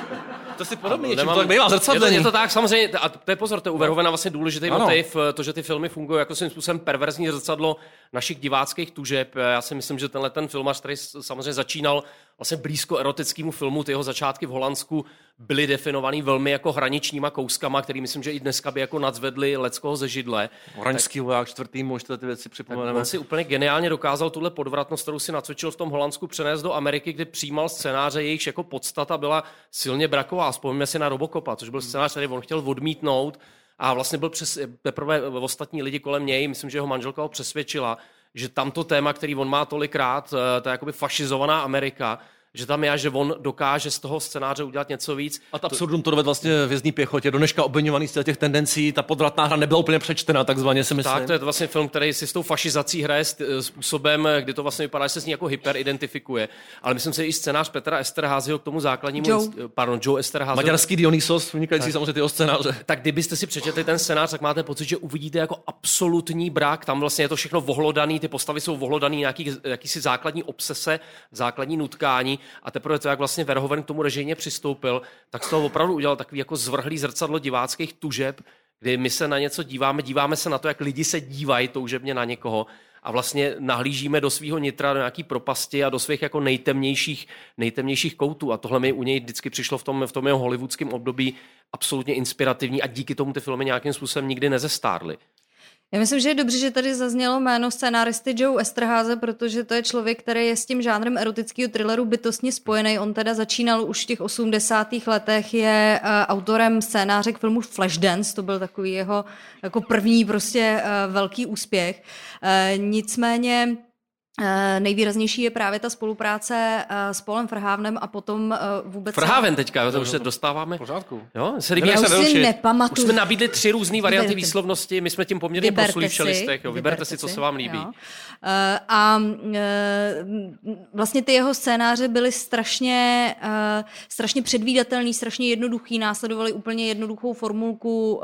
S3: To si podobně, nemám, to tak bývá zrcadlení.
S4: Je to, je to tak, samozřejmě, a to je pozor, to je u Verhovena vlastně důležitý ano. motiv, to, že ty filmy fungují jako svým způsobem perverzní zrcadlo našich diváckých tužeb. Já si myslím, že tenhle ten filmař, který samozřejmě začínal vlastně blízko erotickému filmu, ty jeho začátky v Holandsku byly definovaný velmi jako hraničníma kouskama, který myslím, že i dneska by jako nadzvedli leckoho ze židle.
S3: Oranžský voják, čtvrtý muž, ty věci připomeneme.
S4: On si úplně geniálně dokázal tuhle podvratnost, kterou si nacvičil v tom Holandsku, přenést do Ameriky, kde přijímal scénáře, jejichž jako podstata byla silně braková. Vzpomeňme si na Robocopa, což byl scénář, který on chtěl odmítnout, a vlastně byl přes, teprve ostatní lidi kolem něj, myslím, že jeho manželka ho přesvědčila, že tamto téma, který on má tolikrát, eh, ta jakoby fašizovaná Amerika, že tam je, že on dokáže z toho scénáře udělat něco víc.
S3: A ta absurdum to dovede vlastně vězní pěchotě, do dneška obvinovaný z těch tendencí, ta podvratná hra nebyla úplně přečtena, takzvaně si myslím.
S4: Tak, to je vlastně film, který si s tou fašizací hraje způsobem, kdy to vlastně vypadá, že se s ní jako hyper identifikuje. Ale myslím si, že i scénář Petra Esterházyho k tomu základnímu, Joe. pardon, Joe Esterházy.
S3: Maďarský Dionysos, vynikající samozřejmě ty scénáře.
S4: Tak kdybyste si přečetli ten scénář, tak máte pocit, že uvidíte jako absolutní brak. Tam vlastně je to všechno vohlodaný, ty postavy jsou vohlodaný, nějaký, jakýsi základní obsese, základní nutkání a teprve to, jak vlastně Verhoeven k tomu režijně přistoupil, tak z toho opravdu udělal takový jako zvrhlý zrcadlo diváckých tužeb, kdy my se na něco díváme, díváme se na to, jak lidi se dívají toužebně na někoho a vlastně nahlížíme do svého nitra, do nějaký propasti a do svých jako nejtemnějších, nejtemnějších koutů. A tohle mi u něj vždycky přišlo v tom, v tom jeho hollywoodském období absolutně inspirativní a díky tomu ty filmy nějakým způsobem nikdy nezestárly.
S2: Já myslím, že je dobře, že tady zaznělo jméno scenáristy Joe Esterháze, protože to je člověk, který je s tím žánrem erotického thrilleru bytostně spojený. On teda začínal už v těch 80. letech, je uh, autorem scénáře k filmu Flashdance, to byl takový jeho jako první prostě uh, velký úspěch. Uh, nicméně Eh, nejvýraznější je právě ta spolupráce uh, s Polem Frhávnem a potom uh, vůbec...
S4: Frháven teďka, to už se dostáváme.
S3: pořádku.
S4: Jo, se
S2: líbí, Já už si nepamatuju.
S4: Už jsme nabídli tři různé varianty Vyberte. výslovnosti, my jsme tím poměrně vyberte prosluli v čelistech. Jo, vyberte, vyberte si, co se vám líbí.
S2: Uh, a vlastně ty jeho scénáře byly strašně, strašně předvídatelný, strašně jednoduchý, následovali úplně jednoduchou formulku,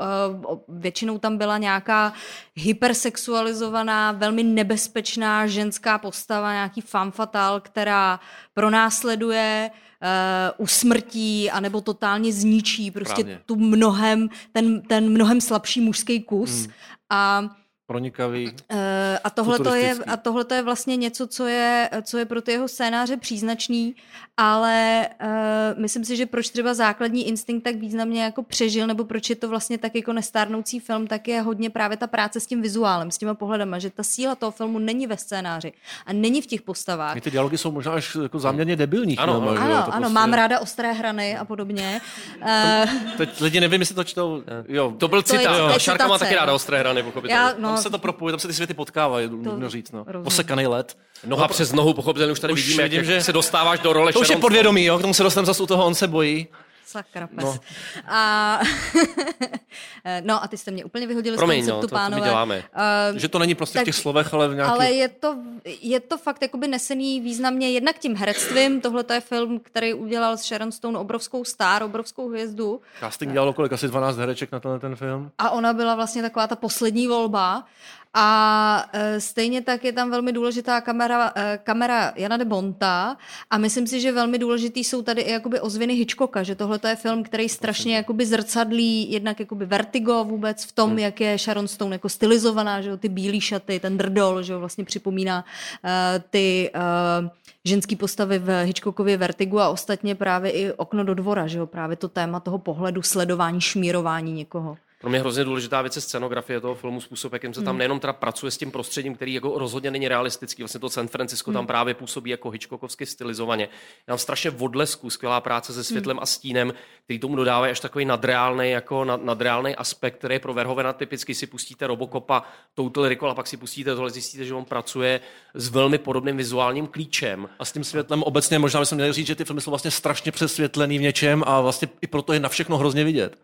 S2: většinou tam byla nějaká hypersexualizovaná, velmi nebezpečná ženská postava, nějaký fanfatal, která pronásleduje, uh, usmrtí anebo totálně zničí prostě Právně. tu mnohem, ten, ten mnohem slabší mužský kus. Hmm. A
S3: pronikavý. Uh,
S2: a tohle to je a tohle je vlastně něco, co je, co je pro ty jeho scénáře příznačný, ale uh, myslím si, že proč třeba základní instinkt tak významně jako přežil, nebo proč je to vlastně tak jako nestárnoucí film, tak je hodně právě ta práce s tím vizuálem, s těma pohledama, že ta síla toho filmu není ve scénáři a není v těch postavách.
S3: My ty dialogy jsou možná až jako záměrně debilní.
S2: Ano,
S3: film,
S2: ano, ano, ano prostě... mám ráda ostré hrany a podobně.
S3: Uh, teď lidi nevím, jestli to čtou. Jo.
S4: To byl citát. Šárka má taky ráda ostré hrany, pochopitelně. Já,
S3: no, se to propojuje, tam se ty světy potkávají, to říct. No. Osekaný let.
S4: Noha no, přes nohu, pochopitelně už tady už vidíme, vidím, jak že se dostáváš do role
S3: To už je podvědomí, jo, k tomu se dostaneme zase u toho, on se bojí.
S2: Sakra pes. No. A, *laughs* no a ty jste mě úplně vyhodili Promiň, z konceptu, no, to, pánové.
S3: To děláme. Uh, že to není prostě tak, v těch slovech, ale v nějakých...
S2: Ale je to, je to fakt jakoby nesený významně jednak tím herectvím. Tohle je film, který udělal s Sharon Stone obrovskou star, obrovskou hvězdu.
S3: Casting dělalo kolik? Asi 12 hereček na tenhle ten film.
S2: A ona byla vlastně taková ta poslední volba. A e, stejně tak je tam velmi důležitá kamera, e, kamera Jana de Bonta a myslím si, že velmi důležitý jsou tady i jakoby ozvěny Hitchcocka, že tohle je film, který strašně jakoby zrcadlí jednak jakoby vertigo vůbec v tom, hmm. jak je Sharon Stone jako stylizovaná, že jo, ty bílé šaty, ten drdol, že jo, vlastně připomíná uh, ty uh, ženský postavy v Hitchcockově Vertigu a ostatně právě i okno do dvora, že jo, právě to téma toho pohledu, sledování, šmírování někoho.
S4: Pro mě hrozně důležitá věc je scenografie toho filmu, způsob, jakým se tam hmm. nejenom teda pracuje s tím prostředím, který jako rozhodně není realistický. Vlastně to San Francisco tam hmm. právě působí jako Hitchcockovsky stylizovaně. Je tam strašně vodlesku, skvělá práce se světlem hmm. a stínem, který tomu dodává až takový nadreálný, jako nad, nadreálný aspekt, který je pro Verhovena typicky si pustíte Robocopa, Total Recall a pak si pustíte tohle, zjistíte, že on pracuje s velmi podobným vizuálním klíčem.
S3: A s tím světlem obecně možná bychom měli říct, že ty filmy jsou vlastně strašně přesvětlený v něčem a vlastně i proto je na všechno hrozně vidět.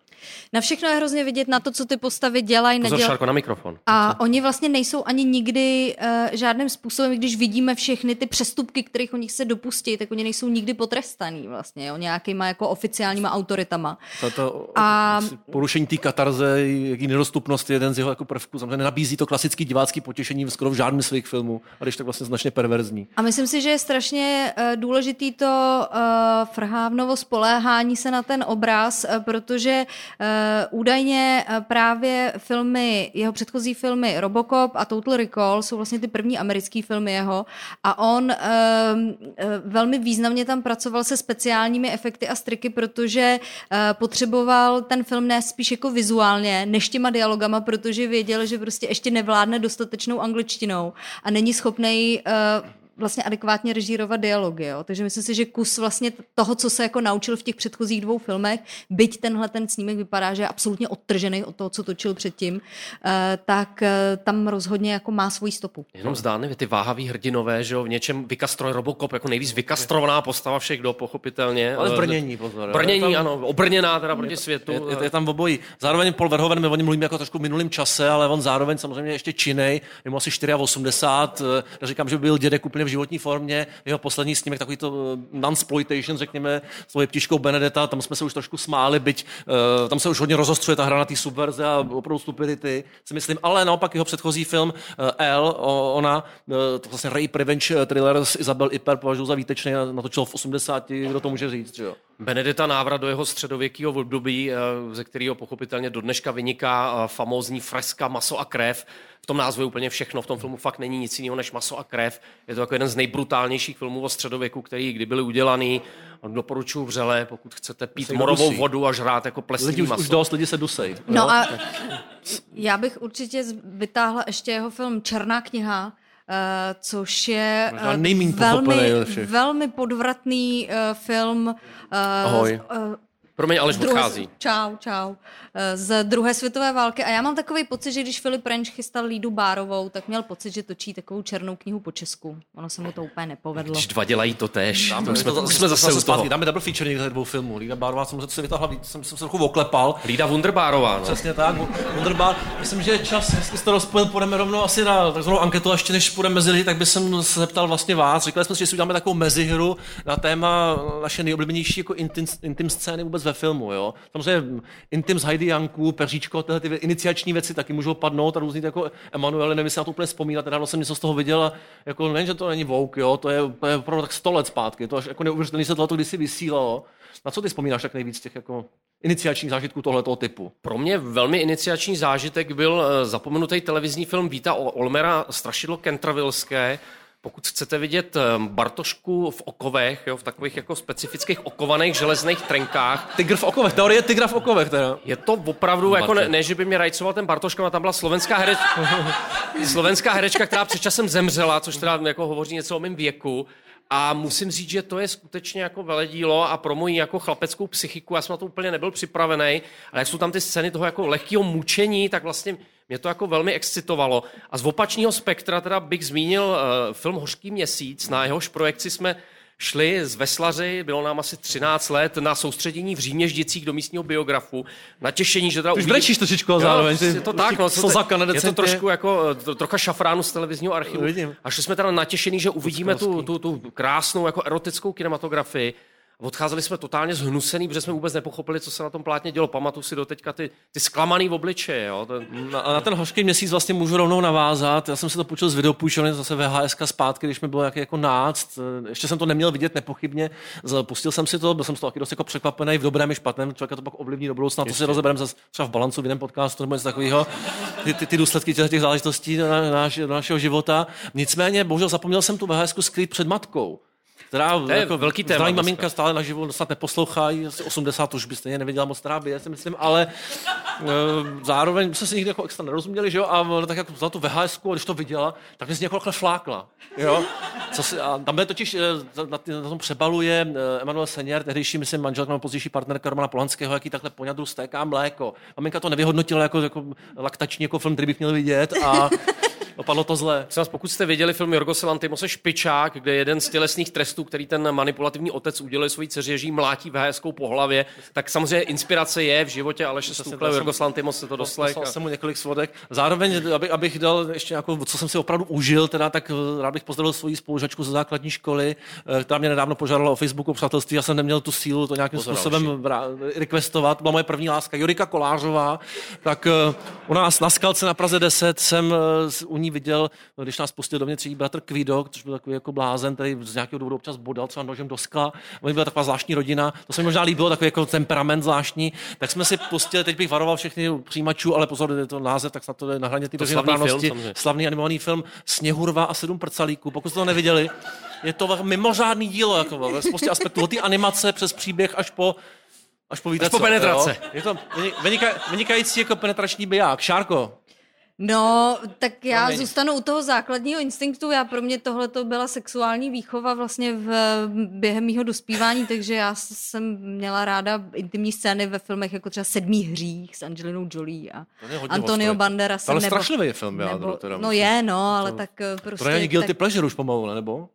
S2: Na všechno je hrozně vidět na to, co ty postavy dělají,
S4: nedělají. na mikrofon.
S2: A oni vlastně nejsou ani nikdy uh, žádným způsobem, když vidíme všechny ty přestupky, kterých o nich se dopustí, tak oni nejsou nikdy potrestaný vlastně, jo, nějakýma jako oficiálníma autoritama.
S3: Tato a... porušení té katarze, jaký nedostupnost je jeden z jeho jako prvků. Samozřejmě nenabízí to klasický divácký potěšení skoro v žádném svých filmů, a když tak vlastně značně perverzní.
S2: A myslím si, že je strašně uh, důležitý to uh, frhávnovo spoléhání se na ten obraz, uh, protože Uh, údajně uh, právě filmy, jeho předchozí filmy Robocop a Total Recall jsou vlastně ty první americké filmy jeho. A on uh, velmi významně tam pracoval se speciálními efekty a striky, protože potřeboval ten film nést spíš jako vizuálně, než těma dialogama, protože věděl, že prostě ještě nevládne dostatečnou angličtinou a není schopný uh, vlastně adekvátně režírovat dialogy. Jo? Takže myslím si, že kus vlastně toho, co se jako naučil v těch předchozích dvou filmech, byť tenhle ten snímek vypadá, že je absolutně odtržený od toho, co točil předtím, eh, tak eh, tam rozhodně jako má svoji stopu.
S4: Jenom zdánlivě ty váhaví hrdinové, že jo, v něčem vykastroj Robocop, jako nejvíc vykastrovaná postava všech, kdo pochopitelně.
S3: Ale brnění, pozor.
S4: Brnění, tam, ano, obrněná teda proti světu.
S3: Je, je, je, tam obojí. Zároveň Paul Verhoeven, my o něm mluvíme jako trošku v minulém čase, ale on zároveň samozřejmě ještě činej, je mu asi 84, eh, říkám, že byl dědek úplně v životní formě. Jeho poslední snímek, takový to eh, non-sploitation, řekněme, s tou ptiškou Benedeta, tam jsme se už trošku smáli, byť uh, tam se už hodně rozostřuje ta hra na té subverze a opravdu stupidity, si myslím. Ale naopak jeho předchozí film uh, L, ona, uh, to vlastně rape revenge thriller s Isabel Iper považuji za výtečný natočil v 80, kdo to může říct, že jo?
S4: Benedeta návrat do jeho středověkého období, ze kterého pochopitelně do dneška vyniká famózní freska Maso a krev. V tom názvu je úplně všechno, v tom filmu fakt není nic jiného než maso a krev. Je to jako jeden z nejbrutálnějších filmů o středověku, který kdy byly udělaný. Doporučuji vřele, pokud chcete pít morovou dusí. vodu a žrát jako plesnivý
S3: lidi už, maso. Už dost, lidi se dusej.
S2: No a já bych určitě vytáhla ještě jeho film Černá kniha, Uh, což je uh, velmi, velmi podvratný uh, film. Uh,
S4: Ahoj. Uh, Promiň, Aleš druhé, odchází.
S2: Čau, čau. Eh, z druhé světové války. A já mám takový pocit, že když Filip Renč chystal Lídu Bárovou, tak měl pocit, že točí takovou černou knihu po Česku. Ono se mu to úplně nepovedlo.
S4: Když dva dělají to tež.
S3: Dáme, to jsme, to, jsme zase, zase zpátky. Dáme double feature někde dvou filmů. Lída Bárová, jsem se vytáhla, jsem, jsem se trochu oklepal.
S4: Lída Wunderbárová, no.
S3: Přesně tak, Wunderbár. Myslím, že je čas, jestli jste to rozpojil, půjdeme rovnou asi na takzvanou anketu, ještě než půjdeme mezi lidi, tak bych se zeptal vlastně vás. Říkali jsme si, že si uděláme takovou mezihru na téma naše nejoblíbenější jako intim, intim scény vůbec ve filmu. Jo? Samozřejmě Intim z Heidi Janku, Peříčko, tyhle ty iniciační věci taky můžou padnout a různý jako Emanuele, nevím, jestli na to úplně vzpomínat, nedávno jsem něco z toho viděl a jako nejen, že to není Vogue, jo, to je, to je opravdu tak sto let zpátky, to až jako neuvěřitelné se tohle kdysi vysílalo. Na co ty vzpomínáš tak nejvíc těch jako iniciačních zážitků tohoto typu?
S4: Pro mě velmi iniciační zážitek byl eh, zapomenutý televizní film Víta Olmera Strašidlo Kentravilské, pokud chcete vidět eh, Bartošku v okovech, jo, v takových jako specifických okovaných železných trenkách.
S3: Tygr v okovech, teorie tygra v okovech teda.
S4: Je to opravdu, jako ne, ne, že by mě rajcoval ten Bartoška, ale tam byla slovenská herečka, *laughs* slovenská herečka, která před časem zemřela, což teda jako hovoří něco o mém věku. A musím říct, že to je skutečně jako veledílo a pro moji jako chlapeckou psychiku, já jsem na to úplně nebyl připravený, ale jak jsou tam ty scény toho jako lehkého mučení, tak vlastně mě to jako velmi excitovalo. A z opačného spektra teda bych zmínil uh, film Hořký měsíc, na jehož projekci jsme šli z Veslaři, bylo nám asi 13 let, na soustředění v Říměždicích do místního biografu. Na těšení, že teda
S3: Už brečíš trošičku a zároveň.
S4: Je to tak, no, to, je to trošku jako eh, trocha šafránu z televizního archivu. Vidím. A šli jsme teda natěšení, že uvidíme tu, tu, tu krásnou jako erotickou kinematografii Odcházeli jsme totálně zhnusený, protože jsme vůbec nepochopili, co se na tom plátně dělo. Pamatuju si do teďka ty, ty zklamaný v obličeje. Jo?
S3: Na, na, ten hořký měsíc vlastně můžu rovnou navázat. Já jsem si to půjčil z videopůjčovny, zase VHS zpátky, když mi bylo jak, jako náct. Ještě jsem to neměl vidět nepochybně. Pustil jsem si to, byl jsem z toho taky dost jako překvapený v dobrém i špatném. Člověka to pak ovlivní do budoucna. To si rozebereme zase třeba v balancu v jiném podcastu nebo něco takového. Ty, ty, ty, důsledky těch, těch záležitostí na, na, na, našeho života. Nicméně, bohužel zapomněl jsem tu VHS skrýt před matkou která
S4: to je jako velký téma.
S3: Zdraví maminka stále naživo, snad neposlouchají, asi 80 už by stejně neviděla moc tráby, já si myslím, ale uh, zároveň jsme si nikdy jako extra nerozuměli, že jo, a tak jako za tu VHS, když to viděla, tak mě z někoho flákla, jo. Co si, a tam je totiž, eh, na, na, tom přebalu je eh, Emanuel Senior, tehdejší, myslím, manželka nebo pozdější partnerka Romana Polanského, jaký takhle poňadru stéká mléko. Maminka to nevyhodnotila jako, jako laktační jako film, který bych měl vidět a Dopadlo to zle.
S4: Vás, pokud jste viděli film Jorgos Lantimose Špičák, kde jeden z tělesných trestů, který ten manipulativní otec udělal svojí dceři, že mlátí VHS po hlavě, tak samozřejmě inspirace je v životě Aleše Stukle, Jorgos Lantimos se to doslech.
S3: Poslal jsem mu několik svodek. Zároveň, aby, abych dal ještě nějakou, co jsem si opravdu užil, teda, tak eh, rád bych pozdravil svoji spolužačku ze základní školy, eh, která mě nedávno požádala o Facebooku přátelství. Já jsem neměl tu sílu to nějakým Pozor, způsobem requestovat. Byla moje první láska Jorika Kolářová. Tak eh, u nás na skalce na Praze 10 jsem u ní ní viděl, když nás pustil do mě třetí bratr Kvido, což byl takový jako blázen, který z nějakého důvodu občas bodal třeba nožem do skla. Oni byla taková zvláštní rodina, to se mi možná líbilo, takový jako temperament zvláštní. Tak jsme si pustili, teď bych varoval všechny přijímačů, ale pozor, je to název, tak snad to je na hraně ty
S4: slavný,
S3: slavný animovaný film Sněhurva a sedm prcalíků. Pokud jste to neviděli, je to mimořádný dílo, jako ve spoustě aspektů, od té animace přes příběh až po až po, víte
S4: až po penetrace.
S3: Jo? Je to vynikající jako penetrační biják. Šárko,
S2: No, tak já Promiň. zůstanu u toho základního instinktu. Já pro mě tohle to byla sexuální výchova vlastně v, během mýho dospívání, takže já jsem měla ráda intimní scény ve filmech jako třeba Sedmý hřích s Angelinou Jolie a Antonio Banderas.
S3: Ale strašlivý film, já nebo,
S2: teda, No je, no, ale to, tak prostě... To
S3: není guilty tak... pleasure už pomalu, nebo?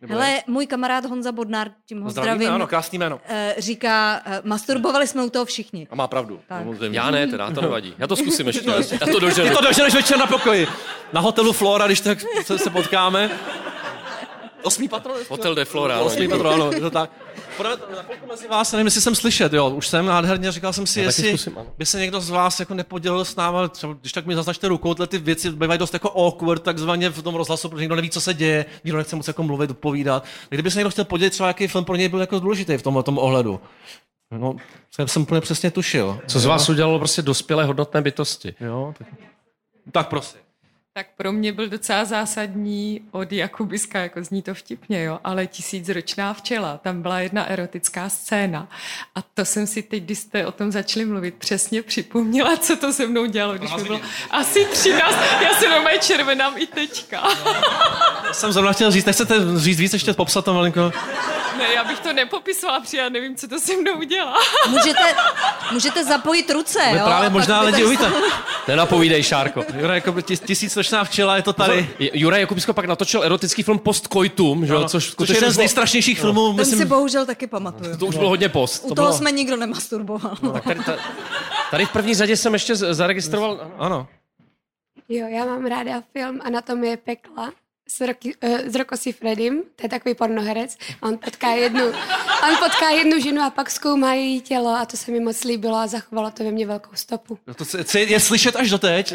S2: Nebo Hele, je? můj kamarád Honza Bodnár, tím ho zdravím, zdravím
S3: ano, krásný jméno.
S2: Eh, říká, eh, masturbovali jsme u toho všichni.
S3: A má pravdu.
S4: Tak. Já ne, teda, to nevadí. Já to zkusím *laughs* ještě. Já to doženu.
S3: Ty to doženeš večer na pokoji. Na hotelu Flora, když tak se, se potkáme. Osmý patro?
S4: Hotel de Flora.
S3: Osmý patro, ano, je to tak. Na mezi vás, nevím, jestli jsem slyšet, jo, už jsem nádherně, říkal jsem si,
S4: Já
S3: jestli
S4: zkusím,
S3: by se někdo z vás jako nepodělil s náma, třeba, když tak mi zaznačte rukou, tyhle ty věci bývají dost jako awkward, takzvaně v tom rozhlasu, protože nikdo neví, co se děje, nikdo nechce moc jako mluvit, odpovídat. Kdyby se někdo chtěl podělit, třeba jaký film pro něj byl jako důležitý v tomhle tom ohledu. No, jsem, jsem úplně přesně tušil.
S4: Co z vás udělalo prostě dospělé hodnotné bytosti?
S3: Jo, tak, tak prosím.
S5: Tak pro mě byl docela zásadní od Jakubiska, jako zní to vtipně, jo, ale tisícročná včela. Tam byla jedna erotická scéna. A to jsem si teď, když jste o tom začali mluvit, přesně připomněla, co to se mnou dělalo, když mi bylo asi 13. Já se normálně červenám i teďka.
S3: Já jsem zrovna chtěl říct, nechcete říct víc, ještě popsat to malinko?
S5: Ne, já bych to nepopisovala, protože já nevím, co to se mnou dělá.
S2: Můžete, můžete zapojit ruce,
S3: My
S2: jo?
S3: právě možná lidi uvíte. *laughs*
S4: Nenapovídej, Šárko.
S3: Jura, jako tis, tisícročná včela, je to tady.
S4: Juraj Jakubisko pak natočil erotický film Post Coitum, že
S3: Ano,
S4: což
S3: což je jeden z nejstrašnějších filmů,
S2: Ten si
S3: myslím,
S2: bohužel taky pamatuju.
S4: to už bylo hodně post.
S2: U
S4: To
S2: toho
S4: bylo,
S2: jsme nikdo nemasturboval.
S4: tak tady, ta- tady v první řadě jsem ještě zaregistroval,
S3: ano.
S6: Jo, já mám ráda film Anatomie pekla s, Rocky, uh, s Rocco Siffredim, to je takový pornoherec. A on potká jednu, on potká jednu ženu a pak zkoumá její tělo a to se mi moc líbilo a zachovalo to ve mně velkou stopu.
S3: To se- se je slyšet až doteď.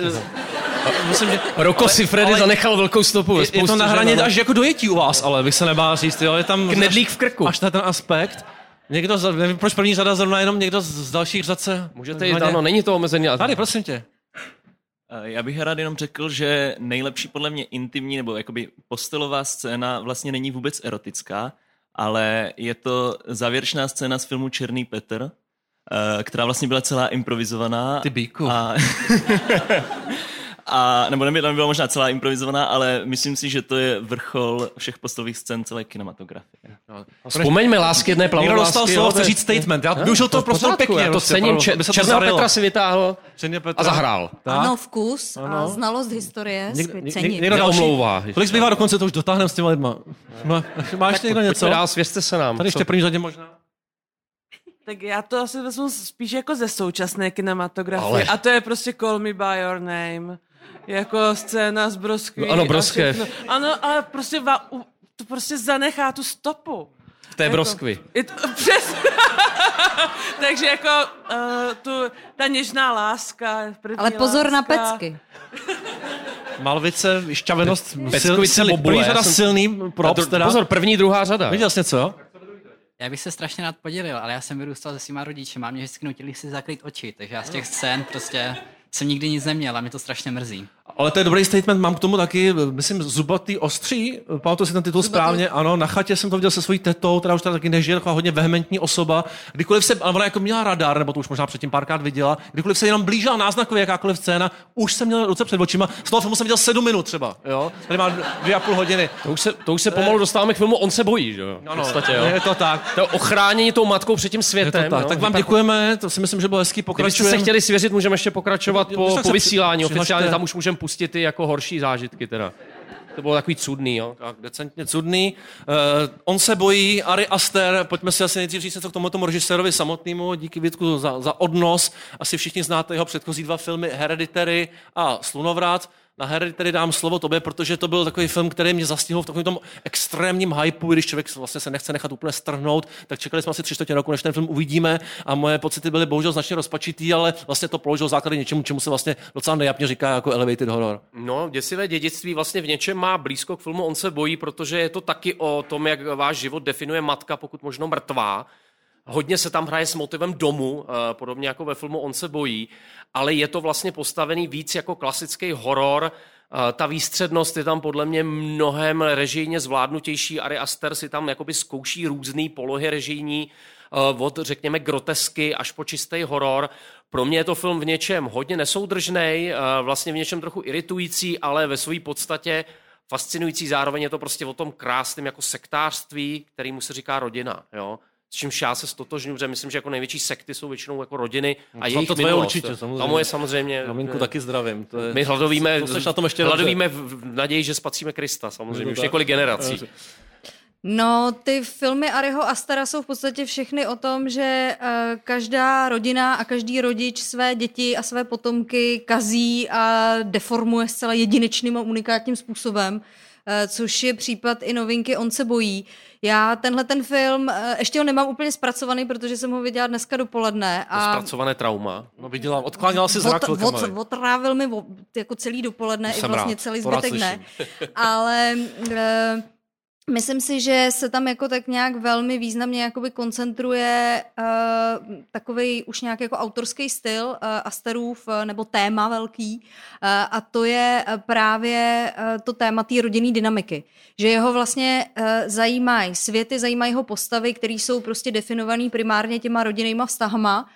S3: Myslím, že
S4: Roko si Freddy
S3: ale-
S4: zanechal velkou stopu.
S3: je, je to na hraně až jako dojetí u vás, ale bych se nebál říct, jo, je tam...
S4: Knedlík v krku.
S3: Až na ten aspekt. Někdo, z- nevím, proč první řada zrovna jenom někdo z, z dalších řad se...
S4: Můžete jít, ano, není to omezený. ale-
S3: Tady, prosím tě.
S7: Eh, Já bych rád jenom řekl, že nejlepší podle mě intimní nebo jakoby postelová scéna vlastně není vůbec erotická, ale je to závěrečná scéna z filmu Černý Petr, eh, která vlastně byla celá improvizovaná.
S3: Ty bíku.
S7: A, *laughs* a nebo nebyla, nebyla možná celá improvizovaná, ale myslím si, že to je vrchol všech postelových scén celé kinematografie.
S4: Vzpomeňme lásky jedné
S3: Někdo
S4: plavové
S3: dostal slovo, chce
S4: je-
S3: říct statement. Já využil to prostě pěkně.
S4: Já to cením.
S3: opravdu,
S4: Če-
S3: aby se to
S4: Černého
S3: zarilo.
S4: Petra si vytáhl a zahrál.
S3: Tak.
S2: Ano, vkus a znalost historie
S3: Někdo- někdo?
S4: Neomlouvá.
S3: Kolik zbývá do konce, to už dotáhneme s těma lidma. Má, má ještě někdo něco?
S4: Pojďme dál, svěřte se nám.
S3: Tady ještě první řadě možná.
S8: Tak já to asi vezmu spíš jako ze současné kinematografie.
S4: Ale-
S8: A to je prostě Call Me By Your Name. Jako scéna z Broskví.
S4: No ano, Broskev.
S8: Ano, ale prostě va, u, to prostě zanechá tu stopu.
S4: V té
S8: Jako-
S4: broskvi.
S8: Je to, *laughs* přes... *laughs* Takže jako uh, tu, ta něžná láska. První
S2: Ale pozor na
S8: láska.
S2: pecky. *laughs*
S3: Malvice, šťavenost,
S4: Peckovice
S3: sil,
S4: bobule,
S3: první řada
S4: jsem-
S3: silný props
S4: dru-
S3: teda.
S4: Pozor, první, druhá řada.
S3: Viděl jsi něco, jo?
S9: Já bych se strašně rád podělil, ale já jsem vyrůstal se svýma rodičema, mě vždycky nutili si zakrýt oči, takže já z těch scén prostě jsem nikdy nic neměl a mě to strašně mrzí.
S3: Ale to je dobrý statement, mám k tomu taky, myslím, zubatý ostří, pamatuju si ten titul správně, ano, na chatě jsem to viděl se svojí tetou, která už tady taky nežije, taková hodně vehementní osoba. Kdykoliv se, ale ona jako měla radar, nebo to už možná předtím párkrát viděla, kdykoliv se jenom blížila náznakově jakákoliv scéna, už jsem měl ruce před očima, z toho filmu jsem viděl sedm minut třeba, jo, tady má dvě a půl hodiny.
S4: To už, se, to už se pomalu dostáváme k filmu On se bojí, že jo? V
S3: Ano,
S4: podstatě, jo.
S3: je to tak.
S4: To je ochránění tou matkou před tím
S3: Je
S4: světem.
S3: to tak.
S4: no.
S3: tak vám děkujeme, to si myslím, že bylo hezký,
S4: Kdybyste se chtěli svěřit, můžeme ještě pokračovat po, po vysílání. Oficiálně tam už můžeme pustit ty jako horší zážitky teda. To bylo takový cudný, jo.
S3: Tak, decentně cudný. Uh, on se bojí, Ari Aster, pojďme si asi nejdřív říct něco k tomuto režisérovi samotnému, díky Vítku za, za odnos. Asi všichni znáte jeho předchozí dva filmy Hereditary a Slunovrat. Na Hereditary dám slovo tobě, protože to byl takový film, který mě zastihl v takovém tom extrémním hypeu, když člověk vlastně se nechce nechat úplně strhnout, tak čekali jsme asi tři čtvrtě roku, než ten film uvidíme a moje pocity byly bohužel značně rozpačitý, ale vlastně to položilo základy něčemu, čemu se vlastně docela nejapně říká jako elevated horror.
S4: No, děsivé dědictví vlastně v něčem má blízko k filmu On se bojí, protože je to taky o tom, jak váš život definuje matka, pokud možno mrtvá. Hodně se tam hraje s motivem domu, eh, podobně jako ve filmu On se bojí, ale je to vlastně postavený víc jako klasický horor. Eh, Ta výstřednost je tam podle mě mnohem režijně zvládnutější. Ari Aster si tam jakoby zkouší různé polohy režijní, eh, od řekněme grotesky až po čistý horor. Pro mě je to film v něčem hodně nesoudržný, vlastně v něčem trochu iritující, ale ve své podstatě fascinující. Zároveň je to prostě o tom krásném jako sektářství, kterýmu se říká rodina. Jo? S čímž já se stotožňuji, protože myslím, že jako největší sekty jsou většinou jako rodiny a
S3: to
S4: jejich
S3: tvoje
S4: minulost.
S3: určitě, samozřejmě.
S4: Tomu je samozřejmě...
S3: Maminku taky zdravím. To je,
S4: My hladovíme,
S3: to seš na tom ještě
S4: hladovíme v v naději, že spacíme Krista, samozřejmě, už
S3: tak.
S4: několik generací.
S2: No, ty filmy Ariho Astara jsou v podstatě všechny o tom, že uh, každá rodina a každý rodič své děti a své potomky kazí a deformuje zcela jedinečným a unikátním způsobem. eh, což je případ i novinky On se bojí. Já tenhle ten film, eh, ještě ho nemám úplně zpracovaný, protože jsem ho viděla dneska dopoledne.
S4: A... Zpracované trauma.
S3: No viděla, odkláněla si zrak
S2: od, od, Otrávil mi jako celý dopoledne,
S3: Jsem
S2: i vlastně
S3: rád,
S2: celý
S3: to
S2: zbytek ne. Ale *laughs* eh, Myslím si, že se tam jako tak nějak velmi významně jakoby koncentruje uh, takový už nějak jako autorský styl uh, Asterův uh, nebo téma velký uh, a to je právě uh, to téma té rodinné dynamiky. Že jeho vlastně uh, zajímají světy, zajímají jeho postavy, které jsou prostě definované primárně těma rodinnýma vztahama uh,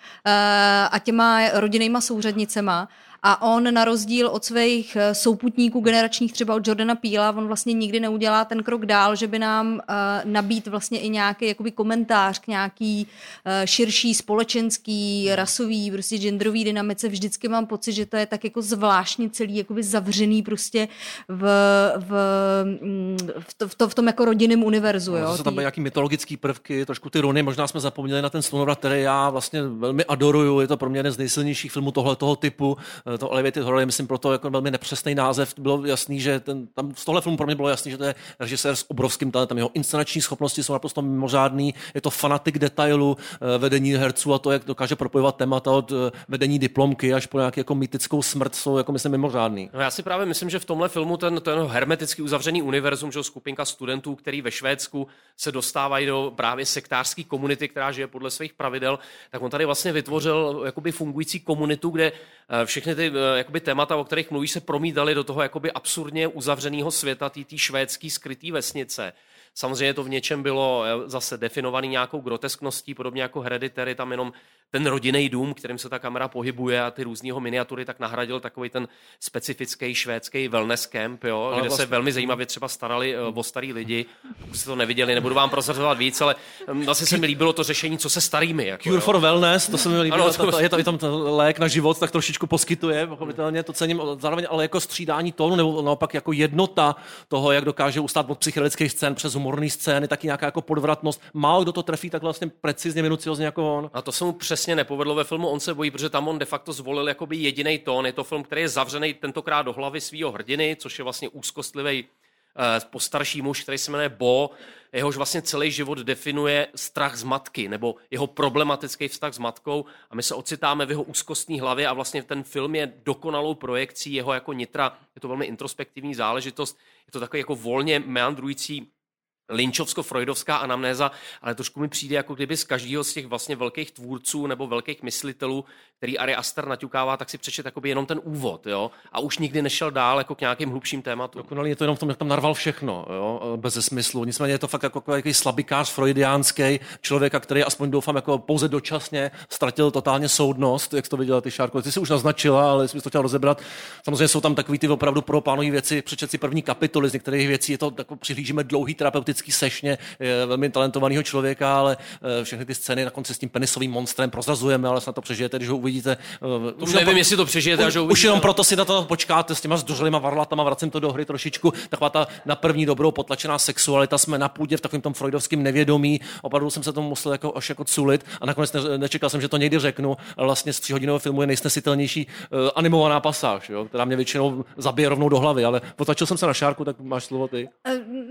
S2: a těma rodinnýma souřadnicema a on na rozdíl od svých eh, souputníků generačních, třeba od Jordana Píla, on vlastně nikdy neudělá ten krok dál, že by nám uh, nabít vlastně i nějaký jakoby komentář k nějaký uh, širší společenský, rasový, prostě genderový dynamice. Vždycky mám pocit, že to je tak jako zvláštně celý, jakoby zavřený prostě v, v, mm, v, to, v, to, v tom jako rodinném univerzu.
S3: No,
S2: jo,
S3: zase tam byly nějaký mytologický prvky, trošku ty runy, možná jsme zapomněli na ten slunovrat, který já vlastně velmi adoruju, je to pro mě jeden z nejsilnějších filmů tohle toho typu, to Elevated Horror je, myslím, proto jako velmi nepřesný název. Bylo jasný, že ten, tam z tohle filmu pro mě bylo jasný, že to je režisér s obrovským talentem. Jeho inscenační schopnosti jsou naprosto mimořádný. Je to fanatik detailu, eh, vedení herců a to, jak dokáže propojovat témata od eh, vedení diplomky až po nějakou jako mytickou smrt, jsou jako myslím mimořádný.
S4: No já si právě myslím, že v tomhle filmu ten, ten hermeticky uzavřený univerzum, že skupinka studentů, který ve Švédsku se dostávají do právě sektářské komunity, která žije podle svých pravidel, tak on tady vlastně vytvořil jakoby fungující komunitu, kde všechny ty eh, jakoby, témata, o kterých mluví, se promítaly do toho jakoby absurdně uzavřeného světa, té švédské skryté vesnice. Samozřejmě to v něčem bylo eh, zase definovaný nějakou groteskností, podobně jako Hereditary, tam jenom ten rodinný dům, kterým se ta kamera pohybuje a ty různého miniatury, tak nahradil takový ten specifický švédský wellness camp, jo, ale kde vlastně... se velmi zajímavě třeba starali eh, o starý lidi. Pokud jste to neviděli, nebudu vám prozrazovat víc, ale vlastně se mi líbilo to řešení, co se starými. Jako,
S3: Cure
S4: jo.
S3: for wellness, to se mi líbilo,
S4: Ano,
S3: to, je to, je tam ten lék na život, tak trošičku poskytuje, pochopitelně to cením, zároveň ale jako střídání tónu, nebo naopak jako jednota toho, jak dokáže ustát od psychedelických scén přes humorní scény, taky nějaká jako podvratnost. Málo kdo to trefí tak vlastně precizně, minuciozně jako on.
S4: A to se mu přesně nepovedlo ve filmu On se bojí, protože tam on de facto zvolil jakoby jediný tón. Je to film, který je zavřený tentokrát do hlavy svého hrdiny, což je vlastně úzkostlivý eh, postarší muž, který se jmenuje Bo, jehož vlastně celý život definuje strach z matky, nebo jeho problematický vztah s matkou. A my se ocitáme v jeho úzkostní hlavě a vlastně ten film je dokonalou projekcí jeho jako nitra, je to velmi introspektivní záležitost, je to takový jako volně meandrující linchovsko-freudovská anamnéza, ale trošku mi přijde, jako kdyby z každého z těch vlastně velkých tvůrců nebo velkých myslitelů, který Ari Aster naťukává, tak si přečet jakoby jenom ten úvod, jo? A už nikdy nešel dál jako k nějakým hlubším tématům.
S3: Dokonalý je to jenom v tom, jak tam narval všechno, jo? bez smyslu. Nicméně je to fakt jako nějaký slabikář freudiánský, člověka, který aspoň doufám jako pouze dočasně ztratil totálně soudnost, jak to viděla ty Šárko. Ty jsi už naznačila, ale jsi to chtěl rozebrat. Samozřejmě jsou tam takový ty opravdu propánové věci, přečet si první kapitoly z některých věcí, je to tak přihlížíme dlouhý terapeutický sešně je velmi talentovaného člověka, ale eh, všechny ty scény na konci s tím penisovým monstrem prozrazujeme, ale snad to přežijete, když ho uvidíte.
S4: To už nevím, jestli to přežijete, až ho uvidíte.
S3: Už jenom proto si na to počkáte s těma zdrželýma varlatama, vracím to do hry trošičku. Taková ta na první dobrou potlačená sexualita, jsme na půdě v takovém tom freudovském nevědomí. Opravdu jsem se tomu musel jako až jako culit a nakonec ne, nečekal jsem, že to někdy řeknu. Ale vlastně z tříhodinového filmu je nejsnesitelnější uh, animovaná pasáž, jo, která mě většinou zabije rovnou do hlavy, ale potlačil jsem se na šárku, tak máš slovo ty.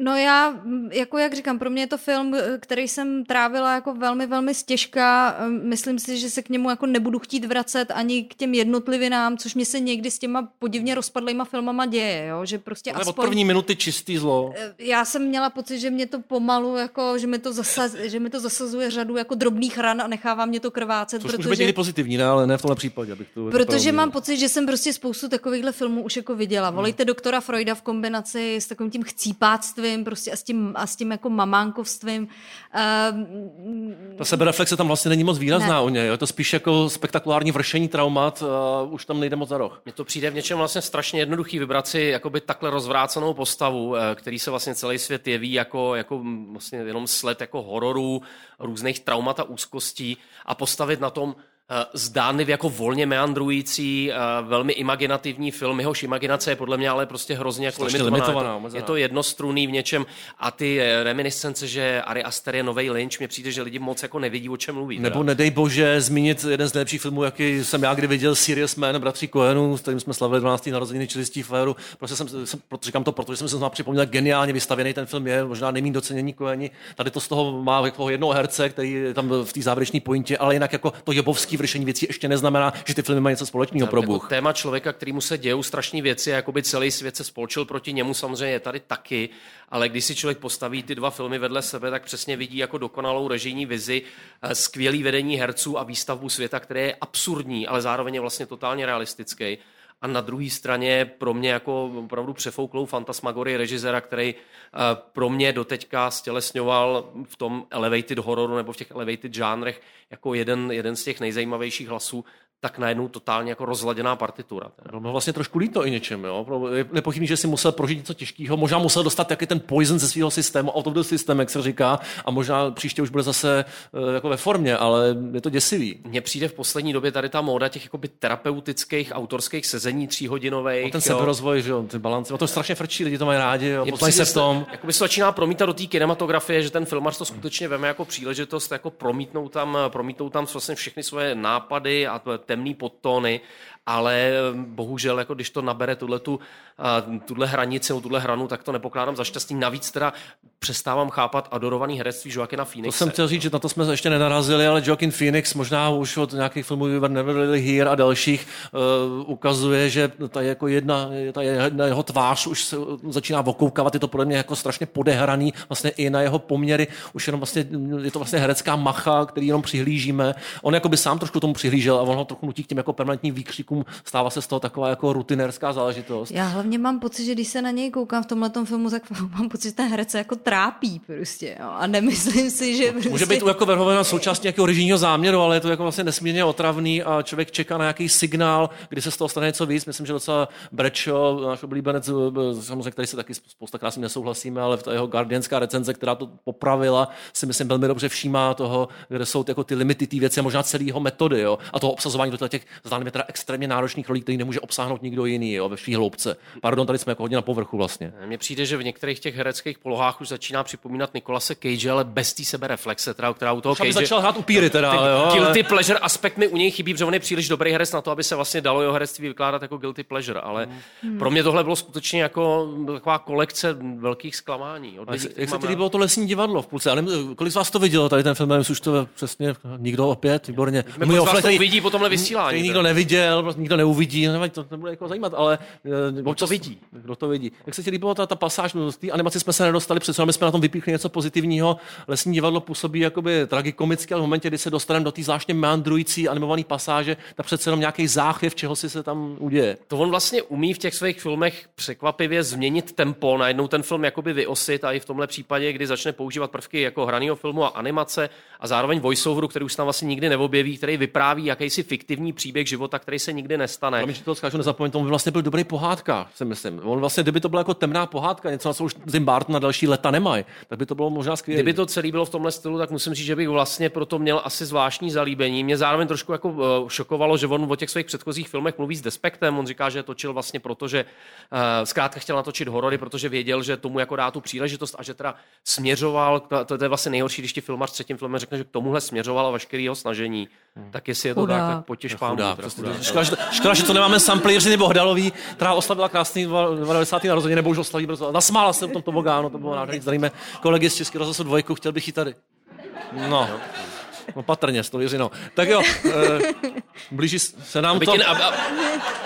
S2: No já, jako jak říkám, pro mě je to film, který jsem trávila jako velmi, velmi stěžka. Myslím si, že se k němu jako nebudu chtít vracet ani k těm jednotlivinám, což mě se někdy s těma podivně rozpadlýma filmama děje, jo? že prostě
S3: Ale
S2: aspoň...
S3: od první minuty čistý zlo.
S2: Já jsem měla pocit, že mě to pomalu, jako, že, mi to zasaz, že mi to zasazuje řadu jako drobných ran a nechává mě to krvácet.
S3: Což
S2: protože...
S3: může být pozitivní, ne? ale ne v tomhle případě. Abych to
S2: protože mám pocit, že jsem prostě spoustu takovýchhle filmů už jako viděla. Volejte hmm. doktora Freuda v kombinaci s takovým tím chcípáctvím prostě a s tím, a s tím jako mamánkovstvím.
S3: Uh, Ta sebereflexe tam vlastně není moc výrazná ne. u něj. Je to spíš jako spektakulární vršení traumat a už tam nejde moc za roh.
S4: Mně to přijde v něčem vlastně strašně jednoduchý vybrat si jakoby takhle rozvrácenou postavu, eh, který se vlastně celý svět jeví jako, jako vlastně jenom sled jako hororů, různých traumat a úzkostí a postavit na tom zdánlivě jako volně meandrující, eh, velmi imaginativní film. Jehož imaginace je podle mě ale prostě hrozně jako limitovaná. limitovaná. Je to, je to jednostrunný v něčem a ty eh, reminiscence, že Ari Aster je nový Lynch, mě přijde, že lidi moc jako nevidí, o čem mluví.
S3: Nebo teda. nedej bože zmínit jeden z nejlepších filmů, jaký jsem já kdy viděl, Serious Man, bratří Cohenů, s kterým jsme slavili 12. narozeniny čilistí Féru. Prostě jsem, jsem, říkám to, protože jsem se znovu připomněl, jak geniálně vystavěný ten film je, možná nejmín docenění Coheni. Tady to z toho má jako jednoho herce, který je tam v té závěrečné pointě, ale jinak jako to jobovský vršení věcí ještě neznamená, že ty filmy mají něco společného pro Bůh.
S4: Jako téma člověka, který mu se dějou strašné věci, jako by celý svět se spolčil proti němu, samozřejmě je tady taky, ale když si člověk postaví ty dva filmy vedle sebe, tak přesně vidí jako dokonalou režijní vizi, eh, skvělý vedení herců a výstavbu světa, který je absurdní, ale zároveň je vlastně totálně realistický a na druhé straně pro mě jako opravdu přefouklou fantasmagorii režisera, který eh, pro mě doteďka stělesňoval v tom elevated hororu nebo v těch elevated žánrech jako jeden, jeden z těch nejzajímavějších hlasů, tak najednou totálně jako rozladěná partitura.
S3: No, no vlastně trošku líto i něčem, jo. Nepochybný, že si musel prožít něco těžkého, možná musel dostat taky ten poison ze svého systému, out of the system, jak se říká, a možná příště už bude zase uh, jako ve formě, ale je to děsivý.
S4: Mně přijde v poslední době tady ta móda těch jakoby terapeutických autorských sezení tříhodinových. No,
S3: ten seberozvoj, že jo, ty balanci, no to strašně frčí, lidi to mají rádi, jo, se v tom.
S4: Jakoby se začíná promítat do té kinematografie, že ten filmař to skutečně veme jako příležitost, jako promítnout tam, promítnout tam vlastně všechny svoje nápady a temné podtóny ale bohužel, jako když to nabere tuhle, tu, tuhle hranici, tuhle hranu, tak to nepokládám za šťastný. Navíc teda přestávám chápat adorovaný herectví Joaquina Phoenixe.
S3: To jsem chtěl říct, že na to jsme ještě nenarazili, ale Joaquin Phoenix možná už od nějakých filmů Never Really Here a dalších uh, ukazuje, že ta je jako jedna, ta jedna jeho tvář už se začíná okoukávat, je to podle mě jako strašně podehraný vlastně i na jeho poměry, už jenom vlastně, je to vlastně herecká macha, který jenom přihlížíme. On jako by sám trošku tomu přihlížel a on ho trochu nutí k těm jako permanentním výkřikům filmům stává se z toho taková jako rutinérská záležitost.
S2: Já hlavně mám pocit, že když se na něj koukám v tomhle filmu, tak *laughs* mám pocit, že ten herec se jako trápí prostě. Jo? A nemyslím si, že prostě...
S3: Může být jako Verhovena součástí nějakého režijního záměru, ale je to jako vlastně nesmírně otravný a člověk čeká na nějaký signál, kdy se z toho stane něco víc. Myslím, že docela Brečo, náš oblíbenec, samozřejmě, který se taky spousta krásně nesouhlasíme, ale v ta jeho guardianská recenze, která to popravila, si myslím velmi dobře všímá toho, kde jsou jako ty limity té věci a možná celého metody jo? a toho obsazování do těch zdánlivě teda extrémně extrémně náročných rolí, který nemůže obsáhnout nikdo jiný jo, ve své hloubce. Pardon, tady jsme jako hodně na povrchu vlastně.
S4: Mně přijde, že v některých těch hereckých polohách už začíná připomínat Nikolase Cage, ale bez té sebereflexe, teda, která u toho Cage...
S3: začal hrát upíry teda,
S4: ty,
S3: jo,
S4: Guilty ale... pleasure aspekt mi u něj chybí, protože on je příliš dobrý herec na to, aby se vlastně dalo jeho herectví vykládat jako guilty pleasure, ale hmm. pro mě tohle bylo skutečně jako taková kolekce velkých zklamání.
S3: Od lidí, jak se ti líbilo to lesní divadlo v půlce? kolik z vás to vidělo, tady ten film, už to přesně nikdo opět, výborně.
S4: Můj vás to uvidí po tomhle vysílání.
S3: Nikdo neviděl, nikdo neuvidí, nevadí, to nebude jako zajímat, ale
S4: kdo občas, to vidí?
S3: Kdo to vidí? Jak se ti líbilo ta, ta pasáž, no, z té animace jsme se nedostali, přece my jsme na tom vypíchli něco pozitivního. Lesní divadlo působí jakoby tragikomicky, ale v momentě, kdy se dostaneme do té zvláštně meandrující animované pasáže, tak přece jenom nějaký záchvěv, čeho si se tam uděje.
S4: To on vlastně umí v těch svých filmech překvapivě změnit tempo, najednou ten film jakoby vyosit a i v tomhle případě, kdy začne používat prvky jako hraného filmu a animace a zároveň voiceoveru, který už tam vlastně nikdy neobjeví, který vypráví jakýsi fiktivní příběh života, který se nikdy nestane
S3: to skážu, nezapomeň, to vlastně byl dobrý pohádka, si myslím. On vlastně, kdyby to byla jako temná pohádka, něco, na co už Burton na další leta nemají, tak by to bylo možná skvělé.
S4: Kdyby to celé bylo v tomhle stylu, tak musím říct, že bych vlastně proto měl asi zvláštní zalíbení. Mě zároveň trošku jako uh, šokovalo, že on o těch svých předchozích filmech mluví s despektem. On říká, že točil vlastně proto, že uh, zkrátka chtěl natočit horory, protože věděl, že tomu jako dá tu příležitost a že teda směřoval, to, to je vlastně nejhorší, když ti filmař třetím filmem řekne, že k tomuhle směřoval a veškerý jeho snažení. Hmm. Tak jestli je to Chudá. tak, tak potěž pánu.
S3: Škoda, že to nemáme samply Jiřiny Bohdalový, která oslavila krásný 90. narozeniny, nebo už oslaví brzo. Nasmála se v tomto vogánu, to bylo nádherný. Zdravíme kolegy z Českého rozhlasu dvojku, chtěl bych ji tady. No. No patrně, to věřino. Tak jo, e, blíží se nám
S4: aby
S3: to...
S4: Ti, aby,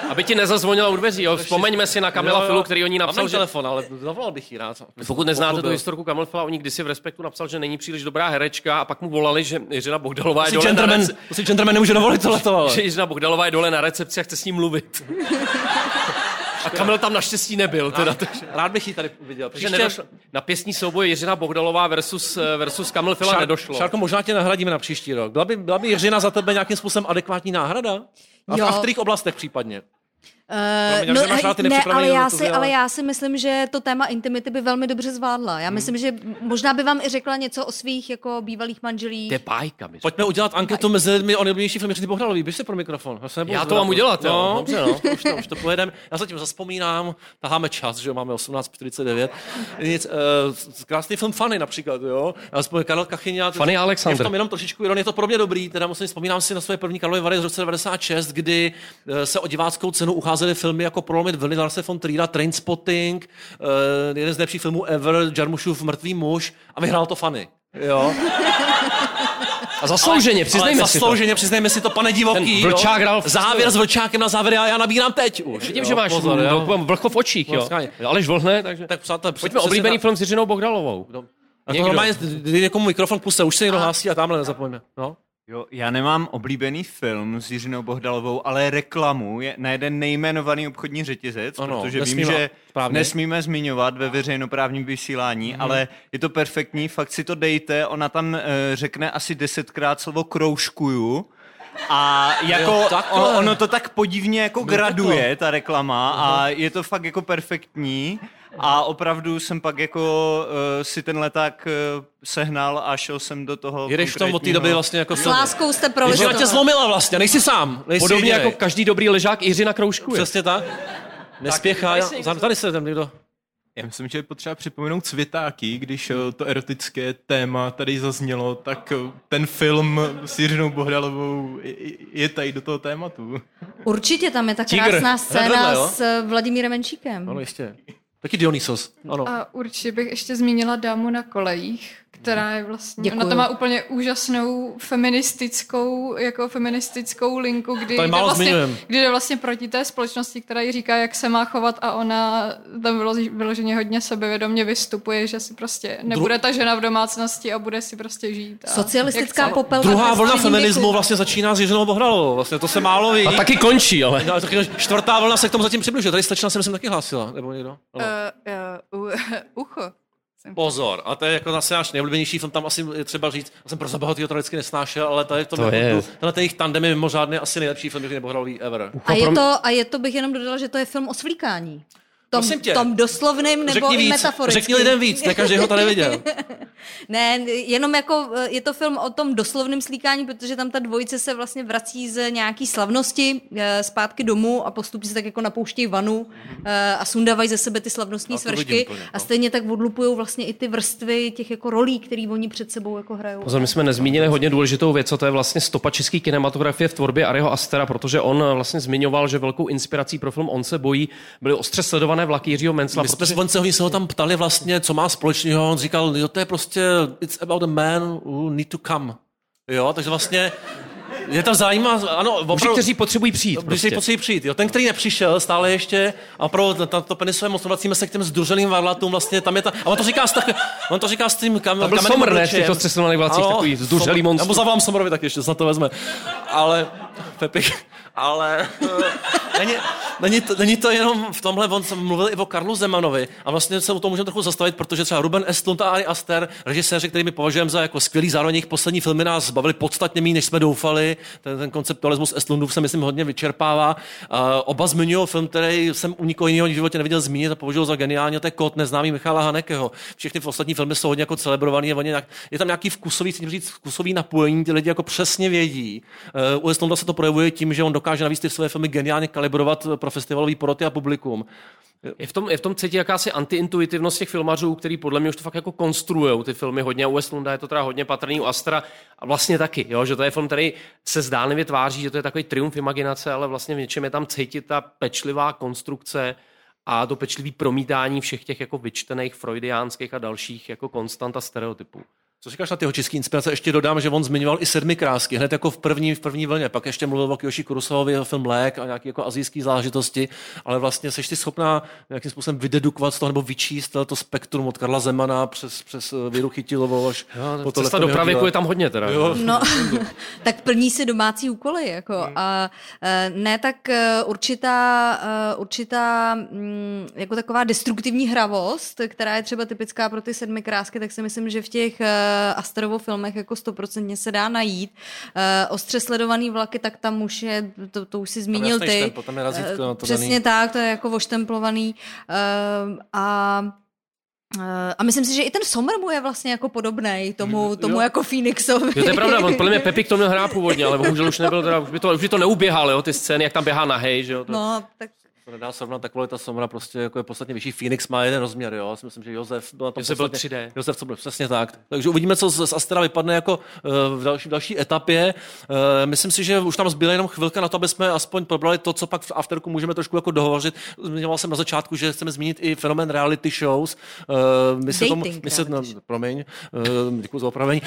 S4: aby ti nezazvonila u dveří, jo. Vzpomeňme si na Kamila jo, Filu, který o ní napsal,
S3: že... telefon, ale zavolal bych jí rád.
S4: Pokud neznáte tu historku Kamil Fila, o ní kdysi v Respektu napsal, že není příliš dobrá herečka a pak mu volali, že Jiřina Bohdalová je dole
S3: na recepci. Si gentleman nemůže dovolit tohleto, ale.
S4: Že Jiřina Bohdalová je dole na recepci a chce s ním mluvit. *laughs* A Kamil tam naštěstí nebyl. Teda,
S3: takže... Rád bych ji tady uviděl.
S4: Příště... Nedošlo, na pěstní souboj Jiřina Bohdalová versus, versus Kamil Fila Šár, nedošlo.
S3: Šárko, možná tě nahradíme na příští rok. Byla by, byla by Jiřina za tebe nějakým způsobem adekvátní náhrada? A, jo. a v kterých oblastech případně? Promiň, že nemáš rád ty
S2: ne, ale já, si,
S3: ale-
S2: já si myslím, že to téma intimity by velmi dobře zvládla. Já
S3: Hmm.
S2: myslím, že možná by vám i řekla něco o svých jako bývalých manželích.
S4: To je bájka. mi
S3: Pojďme udělat anketu mezi lidmi o nejbližší filmy Jiří Bohdalový. Běž si pro mikrofon. Já, se
S4: Já to mám udělat, jo.
S3: no,
S4: Dobře, no. *laughs*
S3: už, to, už to pojedeme. Já zatím zaspomínám, taháme čas, že jo, máme 18.49. Nic, uh, krásný film Funny například, jo. Já spomínám Karel Kachyňa.
S4: Funny
S3: Je
S4: Alexander.
S3: v tom jenom trošičku ironie, je to pro mě dobrý, teda musím vzpomínám si na své první Karlovy Vary z roce 96, kdy eh, se o diváckou cenu ucházely filmy jako Prolomit vlny Larse von Triera, Trainspotting, uh, jeden z nejlepších filmů ever, Jarmušův Mrtvý muž a vyhrál to Funny. Jo.
S4: A zaslouženě, přiznejme
S3: Ale
S4: si to.
S3: zaslouženě, přiznejme si to, pane divoký.
S4: Ten Vlčák v-
S3: Závěr s Vlčákem na závěr a já nabírám teď už.
S4: Vidím,
S3: jo,
S4: že máš
S3: pozor, jo.
S4: vlko v očích, jo.
S3: Vlastně.
S4: Aleš vlhne, takže...
S3: Tak přátelé,
S4: Pojďme oblíbený
S3: tak.
S4: film s Jiřinou Bohdalovou.
S3: A to
S4: Někdo.
S3: normálně, někomu mikrofon puste, už se někdo hlásí a tamhle nezapomeňme. No.
S10: Jo, já nemám oblíbený film s Jiřinou Bohdalovou, ale reklamu je na jeden nejmenovaný obchodní řetězec,
S3: Ano,
S10: protože vím,
S3: nesmíme-
S10: že
S3: správně.
S10: nesmíme zmiňovat ve veřejnoprávním vysílání,
S3: Mhm.
S10: ale je to perfektní, fakt si to dejte, ona tam uh, řekne asi desetkrát slovo kroužkuju, a *laughs* jako
S3: Jo, takhle.
S10: ono, ono to tak podivně jako
S3: No,
S10: graduje,
S3: takhle.
S10: ta reklama a je to fakt jako perfektní a opravdu jsem pak jako uh, si ten leták uh, sehnal a šel jsem do toho
S3: Jedeš v tom od té doby vlastně jako
S2: S láskou jste prošli.
S3: Jiřina tě zlomila vlastně, nejsi sám. Nejsi
S4: Podobně
S3: jedinej.
S4: jako každý dobrý ležák Jiřina kroužkuje.
S3: Přesně tak. Nespěchá, za- tady se tam někdo.
S11: Já myslím, že je potřeba připomenout Cvětáky, když eh, to erotické téma tady zaznělo, tak ten film s Jiřinou Bohdalovou je- tady do toho tématu.
S2: Určitě tam je ta
S3: Tigr.
S2: krásná
S3: Hned
S2: scéna
S3: vedle, jo?
S2: s Vladimírem Menšíkem.
S3: Ano, ještě. Taky Dionysos. Ano.
S5: A určitě bych ještě zmínila dámu na kolejích, která je vlastně,
S2: Děkuju.
S5: ona to má úplně úžasnou feministickou, jako feministickou linku, kdy jde vlastně,
S3: zmiňujem.
S5: kdy jde vlastně proti té společnosti, která jí říká, jak se má chovat a ona tam vyloženě hodně sebevědomě vystupuje, že si prostě nebude ta žena v domácnosti a bude si prostě žít. A
S2: Socialistická popelka.
S3: Druhá vlna feminismu
S2: věku.
S3: vlastně začíná s Jiřinou Bohdalovou. Vlastně to se málo ví.
S4: A taky končí, ale.
S3: No, taky čtvrtá vlna se k tomu zatím přibližuje. Tady slečna se myslím taky hlásila. Nebo někdo?
S5: Uh, uh, *laughs* ucho. Jsem
S3: Pozor, a to je jako zase náš nejoblíbenější film, tam asi je třeba říct, já jsem pro zabahatýho to vždycky nesnášel, ale to je to,
S4: To
S3: jako
S4: je.
S3: tenhle ten jejich tandem je mimořádně asi nejlepší film, který Bohdalový ever.
S2: A je, to, a je to, bych jenom dodala, že to je film o svlíkání. Tom,
S3: Prosím tě.
S2: tom doslovným nebo
S3: Řekni
S2: i
S3: víc,
S2: metaforickým.
S3: řekni lidem víc, ne každý ho tady viděl. *laughs*
S2: Ne, jenom jako eh, je to film o tom doslovném slíkání, protože tam ta dvojice se vlastně vrací z nějaký slavnosti eh, zpátky domů a postupně se tak jako napouštějí vanu eh, a sundávají ze sebe ty slavnostní
S3: vidím
S2: svršky
S3: no.
S2: a stejně tak odlupují vlastně i ty vrstvy těch jako rolí, které oni před sebou jako hrajou.
S4: Pozor, my jsme nezmínili hodně důležitou věc, a to je vlastně stopa české kinematografie v tvorbě Ariho Astera, protože on vlastně zmiňoval, že velkou inspirací pro film On se bojí byly ostře sledované vlaky Jiřího Mencla.
S3: My jsme
S4: protože...
S3: se, oni se, oni se ho tam ptali vlastně, co má společného, on říkal, jo, to je prostě, it's about a man who need to come. Jo, takže vlastně je tam zajímá, ano,
S4: Muži,
S3: opravdu,
S4: kteří potřebují přijít. Prostě.
S3: si potřebují přijít. Jo. Ten, který nepřišel, stále ještě, a opravdu to, to penisové moc vracíme se k těm združeným varlatům, vlastně tam je ta, a on to říká s, tak, on to říká s tím kam,
S4: To byl Somr, ne, v těch ostřeslovaných vlacích, takový združelý
S3: Somr.
S4: monstrum.
S3: Já mu zavolám Somrovi taky ještě, snad to vezme. Ale, Pepik, ale *laughs* není, není, to, není to jenom v tomhle, on mluvil i o Karlu Zemanovi a vlastně se o tom můžeme trochu zastavit, protože třeba Ruben Estlund a Ari Aster, režiséři, který my považujeme za jako skvělý, zároveň jejich poslední filmy nás bavili podstatně méně, než jsme doufali. Ten, ten konceptualismus Estlundův se myslím hodně vyčerpává. Uh, oba zmiňují film, který jsem u nikoho jiného v životě neviděl zmínit a považuji za geniální, to je Kot neznámý Michala Hanekeho. Všechny ostatní filmy jsou hodně jako celebrovaný, oni nějak, je tam nějaký vkusový, říct, vkusový napojení, ty lidi jako přesně vědí. Uh, u Estlunda se to projevuje tím, že on dokáže navíc ty své filmy geniálně kalibrovat pro festivalový poroty a publikum.
S4: Je v tom, je v tom cítit jakási antiintuitivnost těch filmařů, který podle mě už to fakt jako konstruují ty filmy hodně. U Westlunda je to teda hodně patrný, u Astra a vlastně taky, jo, že to je film, který se zdánlivě tváří, že to je takový triumf imaginace, ale vlastně v něčem je tam cítit ta pečlivá konstrukce a to pečlivý promítání všech těch jako vyčtených freudiánských a dalších jako konstant a stereotypů.
S3: Co říkáš na ty české inspirace? Ještě dodám, že on zmiňoval i sedmi krásky, hned jako v první, v první vlně. Pak ještě mluvil o Kyoshi Kurosawovi, jeho film Lék a nějaké jako azijské záležitosti, ale vlastně seš ty schopná nějakým způsobem vydedukovat z toho nebo vyčíst to spektrum od Karla Zemana přes, přes eh, Věru Chytilovou až
S4: Jo,
S3: po
S4: cesta do pravěku je tam hodně teda.
S3: Jo.
S2: No, *laughs* tak plní si domácí úkoly. Jako. A eh, ne tak eh, určitá, určitá mm, jako taková destruktivní hravost, která je třeba typická pro ty sedmi krásky, tak si myslím, že v těch Asterovo filmech jako stoprocentně se dá najít. Uh, ostře sledovaný vlaky, tak tam už je, to, to už si zmínil
S3: jasný
S2: ty.
S3: štempel, tam je razítko
S2: Eh,
S3: na to
S2: Přesně
S3: daný.
S2: tak, to je jako oštemplovaný. Uh, a eh, a myslím si, že i ten Sommer mu je vlastně jako podobný tomu, tomu
S4: Jo.
S2: jako Phoenixovi.
S4: Jo, to je pravda, on podle mě *laughs* Pepik to měl hrát původně, ale bohužel už nebyl, teda, už by to, už by to neuběhal, jo, ty scény, jak tam běhá nahej, že jo. To...
S2: No, tak
S3: To nedá srovnat, ta kvalita Somra prostě jako je podstatně vyšší. Phoenix má jeden rozměr, jo. Já si myslím, že Josef byl na tom
S4: Josef byl
S3: podstatně-
S4: 3D.
S3: Josef, co byl přesně tak. Takže uvidíme, co z, z Astra vypadne jako uh, v další, v další etapě. Uh, myslím si, že už tam zbyla jenom chvilka na to, aby jsme aspoň probrali to, co pak v Afterku můžeme trošku jako dohovořit. Zmiňoval jsem na začátku, že chceme zmínit i fenomén reality shows. Uh, my se tomu, my se, no, promiň, uh, děkuji za opravení.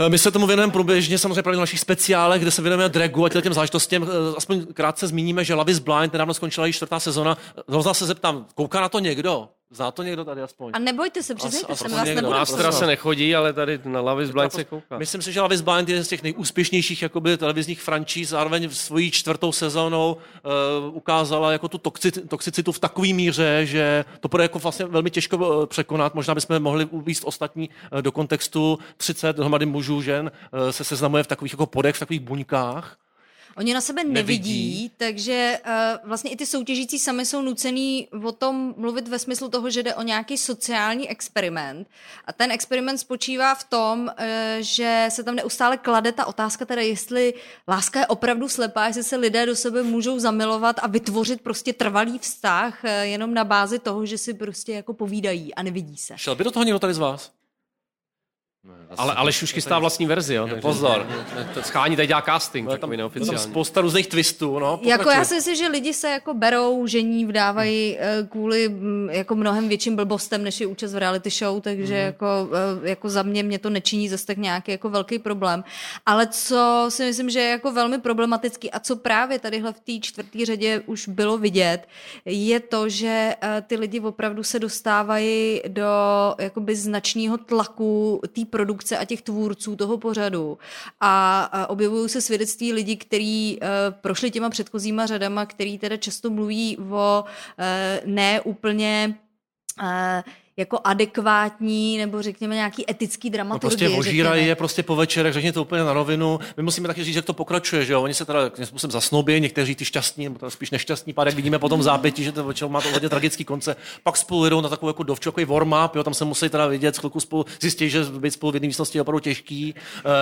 S3: Uh, my se tomu věnujeme průběžně, samozřejmě právě v našich speciálech, kde se věnujeme dragu a těm záležitostem. Uh, aspoň krátce zmíníme, že Love is Blind nedávno skončila již čtvrtá sezona. Znovu se zeptám, kouká na to někdo? Zná to někdo tady aspoň?
S2: a nebojte se, přiznejte se, vás
S4: Na Astra se nechodí, ale tady na Love is Blind se kouká.
S3: Myslím si, že Love is Blind je jeden z těch nejúspěšnějších jakoby, televizních franšíz, zároveň v svojí čtvrtou sezónou uh, ukázala jako tu toxi- toxicitu v takové míře, že to bude jako vlastně velmi těžko eh, překonat. Možná bychom mohli uvíct ostatní eh, do kontextu 30 dohromady mužů, žen eh, se seznamuje v takových jako podech, v takových buňkách.
S2: Oni na sebe
S3: Nevidí.
S2: nevidí, takže uh, vlastně i ty soutěžící sami jsou nucený o tom mluvit ve smyslu toho, že jde o nějaký sociální experiment. A ten experiment spočívá v tom, uh, že se tam neustále klade ta otázka, teda jestli láska je opravdu slepá, jestli se lidé do sebe můžou zamilovat a vytvořit prostě trvalý vztah uh, jenom na bázi toho, že si prostě jako povídají a nevidí se.
S3: Šel by do toho někdo tady z vás?
S4: Ale Aleš už chystá vlastní verzi, jo. takže-
S3: Pozor.
S4: Schání tady dělá casting, takový
S3: je tam
S4: neoficiální.
S3: spousta různých twistů. No,
S2: Jako
S3: pokračuj.
S2: já si myslím, že lidi se jako berou, žení, vdávají eh, kvůli mm, jako mnohem větším blbostem, než je účast v reality show, takže
S3: Mhm.
S2: jako, eh, jako za mě mě to nečiní zase tak nějaký jako velký problém. Ale co si myslím, že je jako velmi problematický a co právě tadyhle v té čtvrté řadě už bylo vidět, je to, že eh, ty lidi opravdu se dostávají do jakoby značného tlaku té produkce a těch tvůrců toho pořadu. A, objevují se svědectví lidí, kteří uh, prošli těma předchozíma řadama, který teda často mluví o uh, ne úplně uh, jako adekvátní nebo řekněme nějaký etický
S3: No
S2: dramaturgii.
S3: prostě ožírají
S2: řekněme.
S3: je prostě po večerech, řekněte to úplně na rovinu. My musíme taky říct, jak to pokračuje, že jo? Oni se teda nějakým způsobem zasnoubí, někteří ty šťastní, nebo teda spíš nešťastní pár, jak vidíme potom v zápětí, že to večer má to hodně tragický konce. Pak spolu jedou na takovou jako dovču, takový warm-up, jo? tam se musí teda vidět, chvilku spolu zjistit, že být spolu v jedné místnosti je opravdu těžký.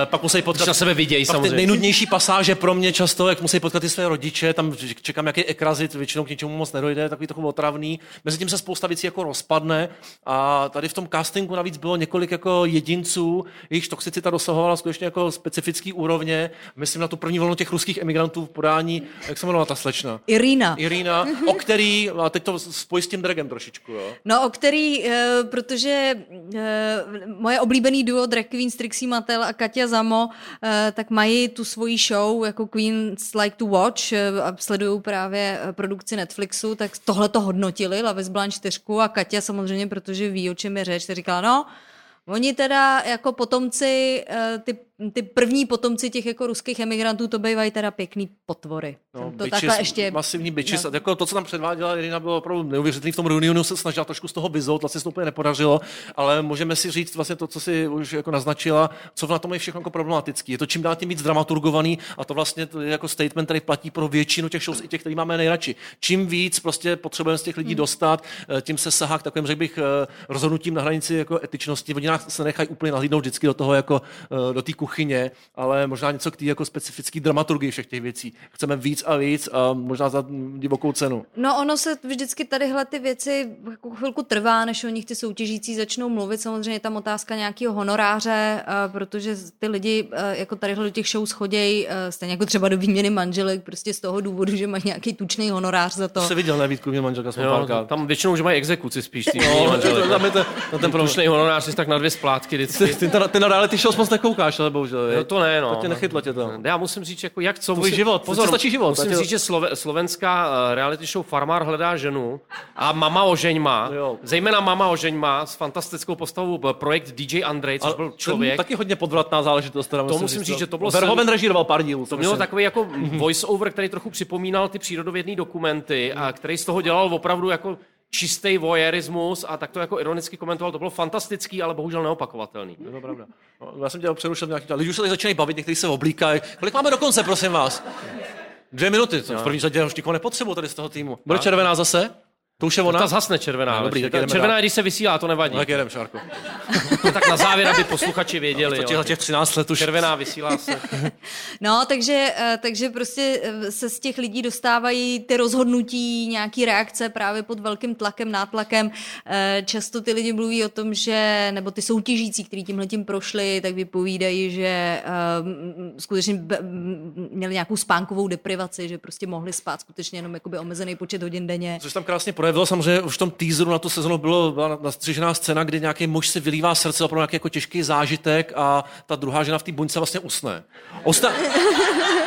S3: E, pak musí potkat.
S4: Když na sebe vidějí,
S3: pak ty
S4: samozřejmě.
S3: nejnudnější pasáže pro mě často, jak musí potkat ty své rodiče, tam čekám, jaký ekrazit, většinou k ničemu moc nedojde, takový trochu otravný. Mezi tím se spousta věcí jako rozpadne a tady v tom castingu navíc bylo několik jako jedinců, jejichž toxicita dosahovala skutečně jako specifický úrovně. Myslím na tu první vlnu těch ruských emigrantů v podání, jak se jmenovala ta slečna?
S2: Irina.
S3: Irina, o který, a teď to spojí s tím dragem trošičku, jo.
S2: No, o který, eh, protože eh, moje oblíbený duo Drag Queens Trixie Mattel a Katia Zamo, eh, tak mají tu svoji show jako Queens Like to Watch a sledují právě produkci Netflixu, tak tohle to hodnotili, La Vis Blanche 4 a Katia samozřejmě, protože ví, o čem je řeč, říkala, no, Oni teda jako potomci, eh, ty, ty první potomci těch jako ruských emigrantů, to bývají teda pěkný potvory.
S3: No,
S2: to
S3: bitches,
S2: takhle ještě...
S3: Masivní bitches.
S2: No.
S3: Jako to, co tam předváděla Irina, bylo opravdu neuvěřitelné. V tom reunionu se snažila trošku z toho vyzout, vlastně se to úplně nepodařilo, ale můžeme si říct vlastně to, co si už jako naznačila, co na tom je všechno jako problematický. Je to čím dál tím víc dramaturgovaný a to vlastně to je jako statement, který platí pro většinu těch shows, i těch, který máme nejradši. Čím víc prostě potřebujeme z těch lidí dostat, eh, tím se sahá k takovým, řekl bych, eh, rozhodnutím na hranici jako etičnosti. Oni se nechají úplně nahlídnout vždycky do toho jako eh, do té kuchyně, ale možná něco k té jako specifické dramaturgii všech těch věcí. Chceme víc a víc a možná za divokou cenu.
S2: No ono se vždycky tadyhle ty věci jako chvilku trvá, než o nich ty soutěžící začnou mluvit. Samozřejmě je tam otázka nějakého honoráře, eh, protože ty lidi eh, jako tadyhle do těch show schodějí, eh, stejně jako třeba do výměny manželek, prostě z toho důvodu, že mají nějaký tučný honorář za to.
S3: To se viděl, ne, Vítku, mě manželka
S4: Jo, tam většinou už mají exekuci spíš. Ty
S3: No, tam je to, no, ten problém.
S4: Slušný honorář je tak na dvě splátky vždycky.
S3: Ty, ty, na, ty na reality show moc nekoukáš, ale bohužel.
S4: No to ne, no.
S3: To tě nechytlo tě to.
S4: Já musím říct, jako jak co...
S3: Tvůj
S4: musím,
S3: život, to ti stačí život,
S4: Musím
S3: je-
S4: říct, že slove, slovenská eh, reality show Farmár hledá ženu a Mama ožeňma,
S3: Jo.
S4: zejména Mama ožeňma s fantastickou postavou eh, projekt DJ Andrej, což
S3: Ale
S4: byl
S3: to
S4: člověk.
S3: Taky hodně podvratná záležitost. Teda
S4: To musím říct, že to bylo
S3: Verhoeven režíroval pár dílů.
S4: To mělo takový jako voice-over, který trochu připomínal ty přírodovědné dokumenty a který z toho dělal opravdu jako čistý voyeurismus a tak to jako ironicky komentoval. To bylo fantastický, ale bohužel neopakovatelný.
S3: Je to pravda. No, já jsem tě přerušil nějaký lidi už se tady začínají bavit, někteří se oblíkají. Kolik máme do konce, prosím vás? Dvě minuty, to v první řadě už nikoho nepotřebuji tady z toho týmu. Bude červená zase? To už je ona?
S4: Ta zhasne červená.
S3: No, dobrý, tak
S4: ta
S3: jedeme
S4: červená,
S3: dál.
S4: když se vysílá, to nevadí. *laughs*
S3: No, tak jedem, Šárko.
S4: To tak na závěr, aby posluchači věděli.
S3: To
S4: jo.
S3: těchhle těch 13 let už.
S4: Červená vysílá se. *laughs*
S2: No, takže, eh, takže prostě eh, se z těch lidí dostávají ty rozhodnutí, nějaký reakce právě pod velkým tlakem, nátlakem. Eh, Často ty lidi mluví o tom, že, nebo ty soutěžící, kteří tímhle tím prošli, tak vypovídají, že eh, skutečně měli nějakou spánkovou deprivaci, že prostě mohli spát skutečně jenom jakoby omezený počet hodin denně.
S3: Což tam krásně projevilo, samozřejmě už v tom teaseru na tu sezonu bylo, byla nastřižená scéna, kdy nějaký muž si vylívá srdce opravdu nějaký jako těžký zážitek a ta druhá žena v té buňce vlastně usne. Usne,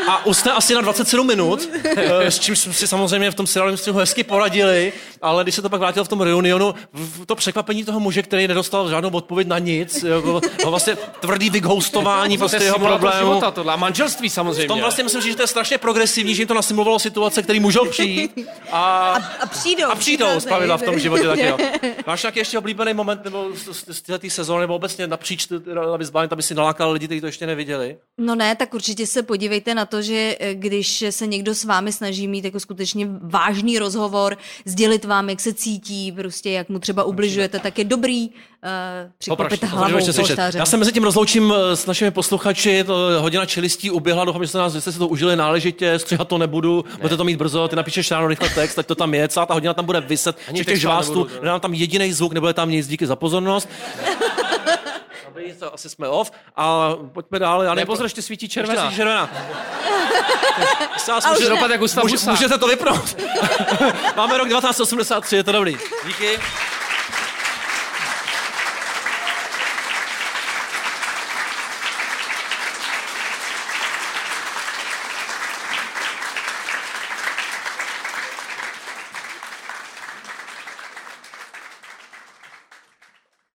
S3: a usne asi na 27 minut, eh, s čím jsme si samozřejmě v tom seriálu hezky poradili, ale když se to pak vrátilo v tom reunionu, v- to překvapení toho muže, který nedostal žádnou odpověď na nic, jako, no vlastně tvrdý vyghostování
S4: To je
S3: prostě jeho problému.
S4: života, tohle. A manželství samozřejmě.
S3: V tom vlastně myslím, že to je strašně progresivní, že jim to nasimulovalo situace, které můžou přijít. A,
S2: A přijdou.
S3: a přijdou
S2: přicházejí.
S3: z pravidla v tom životě taky, jo. *laughs* Máš nějaký ještě oblíbený moment nebo z, z, z této sezóny, nebo obecně napříč Vizbáň, aby si nalákal lidi, kteří to ještě neviděli?
S2: No ne, tak určitě se podívejte na to, že eh, když se někdo s vámi snaží mít jako skutečně vážný rozhovor, sdělit vám, jak se cítí, prostě jak mu třeba ubližujete, tak je dobrý uh, překvapit
S3: Poprašte,
S2: hlavou.
S3: Já se mezi tím rozloučím eh, s našimi posluchači, to hodina čelistí uběhla, doufám, že jste, nás, že jste si to užili náležitě, stříhat to nebudu, ne. budete to mít brzo, ty napíšeš ráno rychle text, ať to tam je, celá ta hodina tam bude vyset,
S4: Ani
S3: všech těch žvástů, nedám tam jediný zvuk, nebude tam nic, díky za pozornost. *laughs* Dobrý, to asi jsme off. A pojďme dál. Já
S4: Nepozor, ještě svítí
S3: Ještě
S4: červená.
S3: svítí červená. *laughs*
S4: Už
S3: může-
S4: dopad jak
S3: může-
S4: Husák.
S3: Můžete to vypnout. *laughs* Máme rok 1983, je to dobrý. Díky.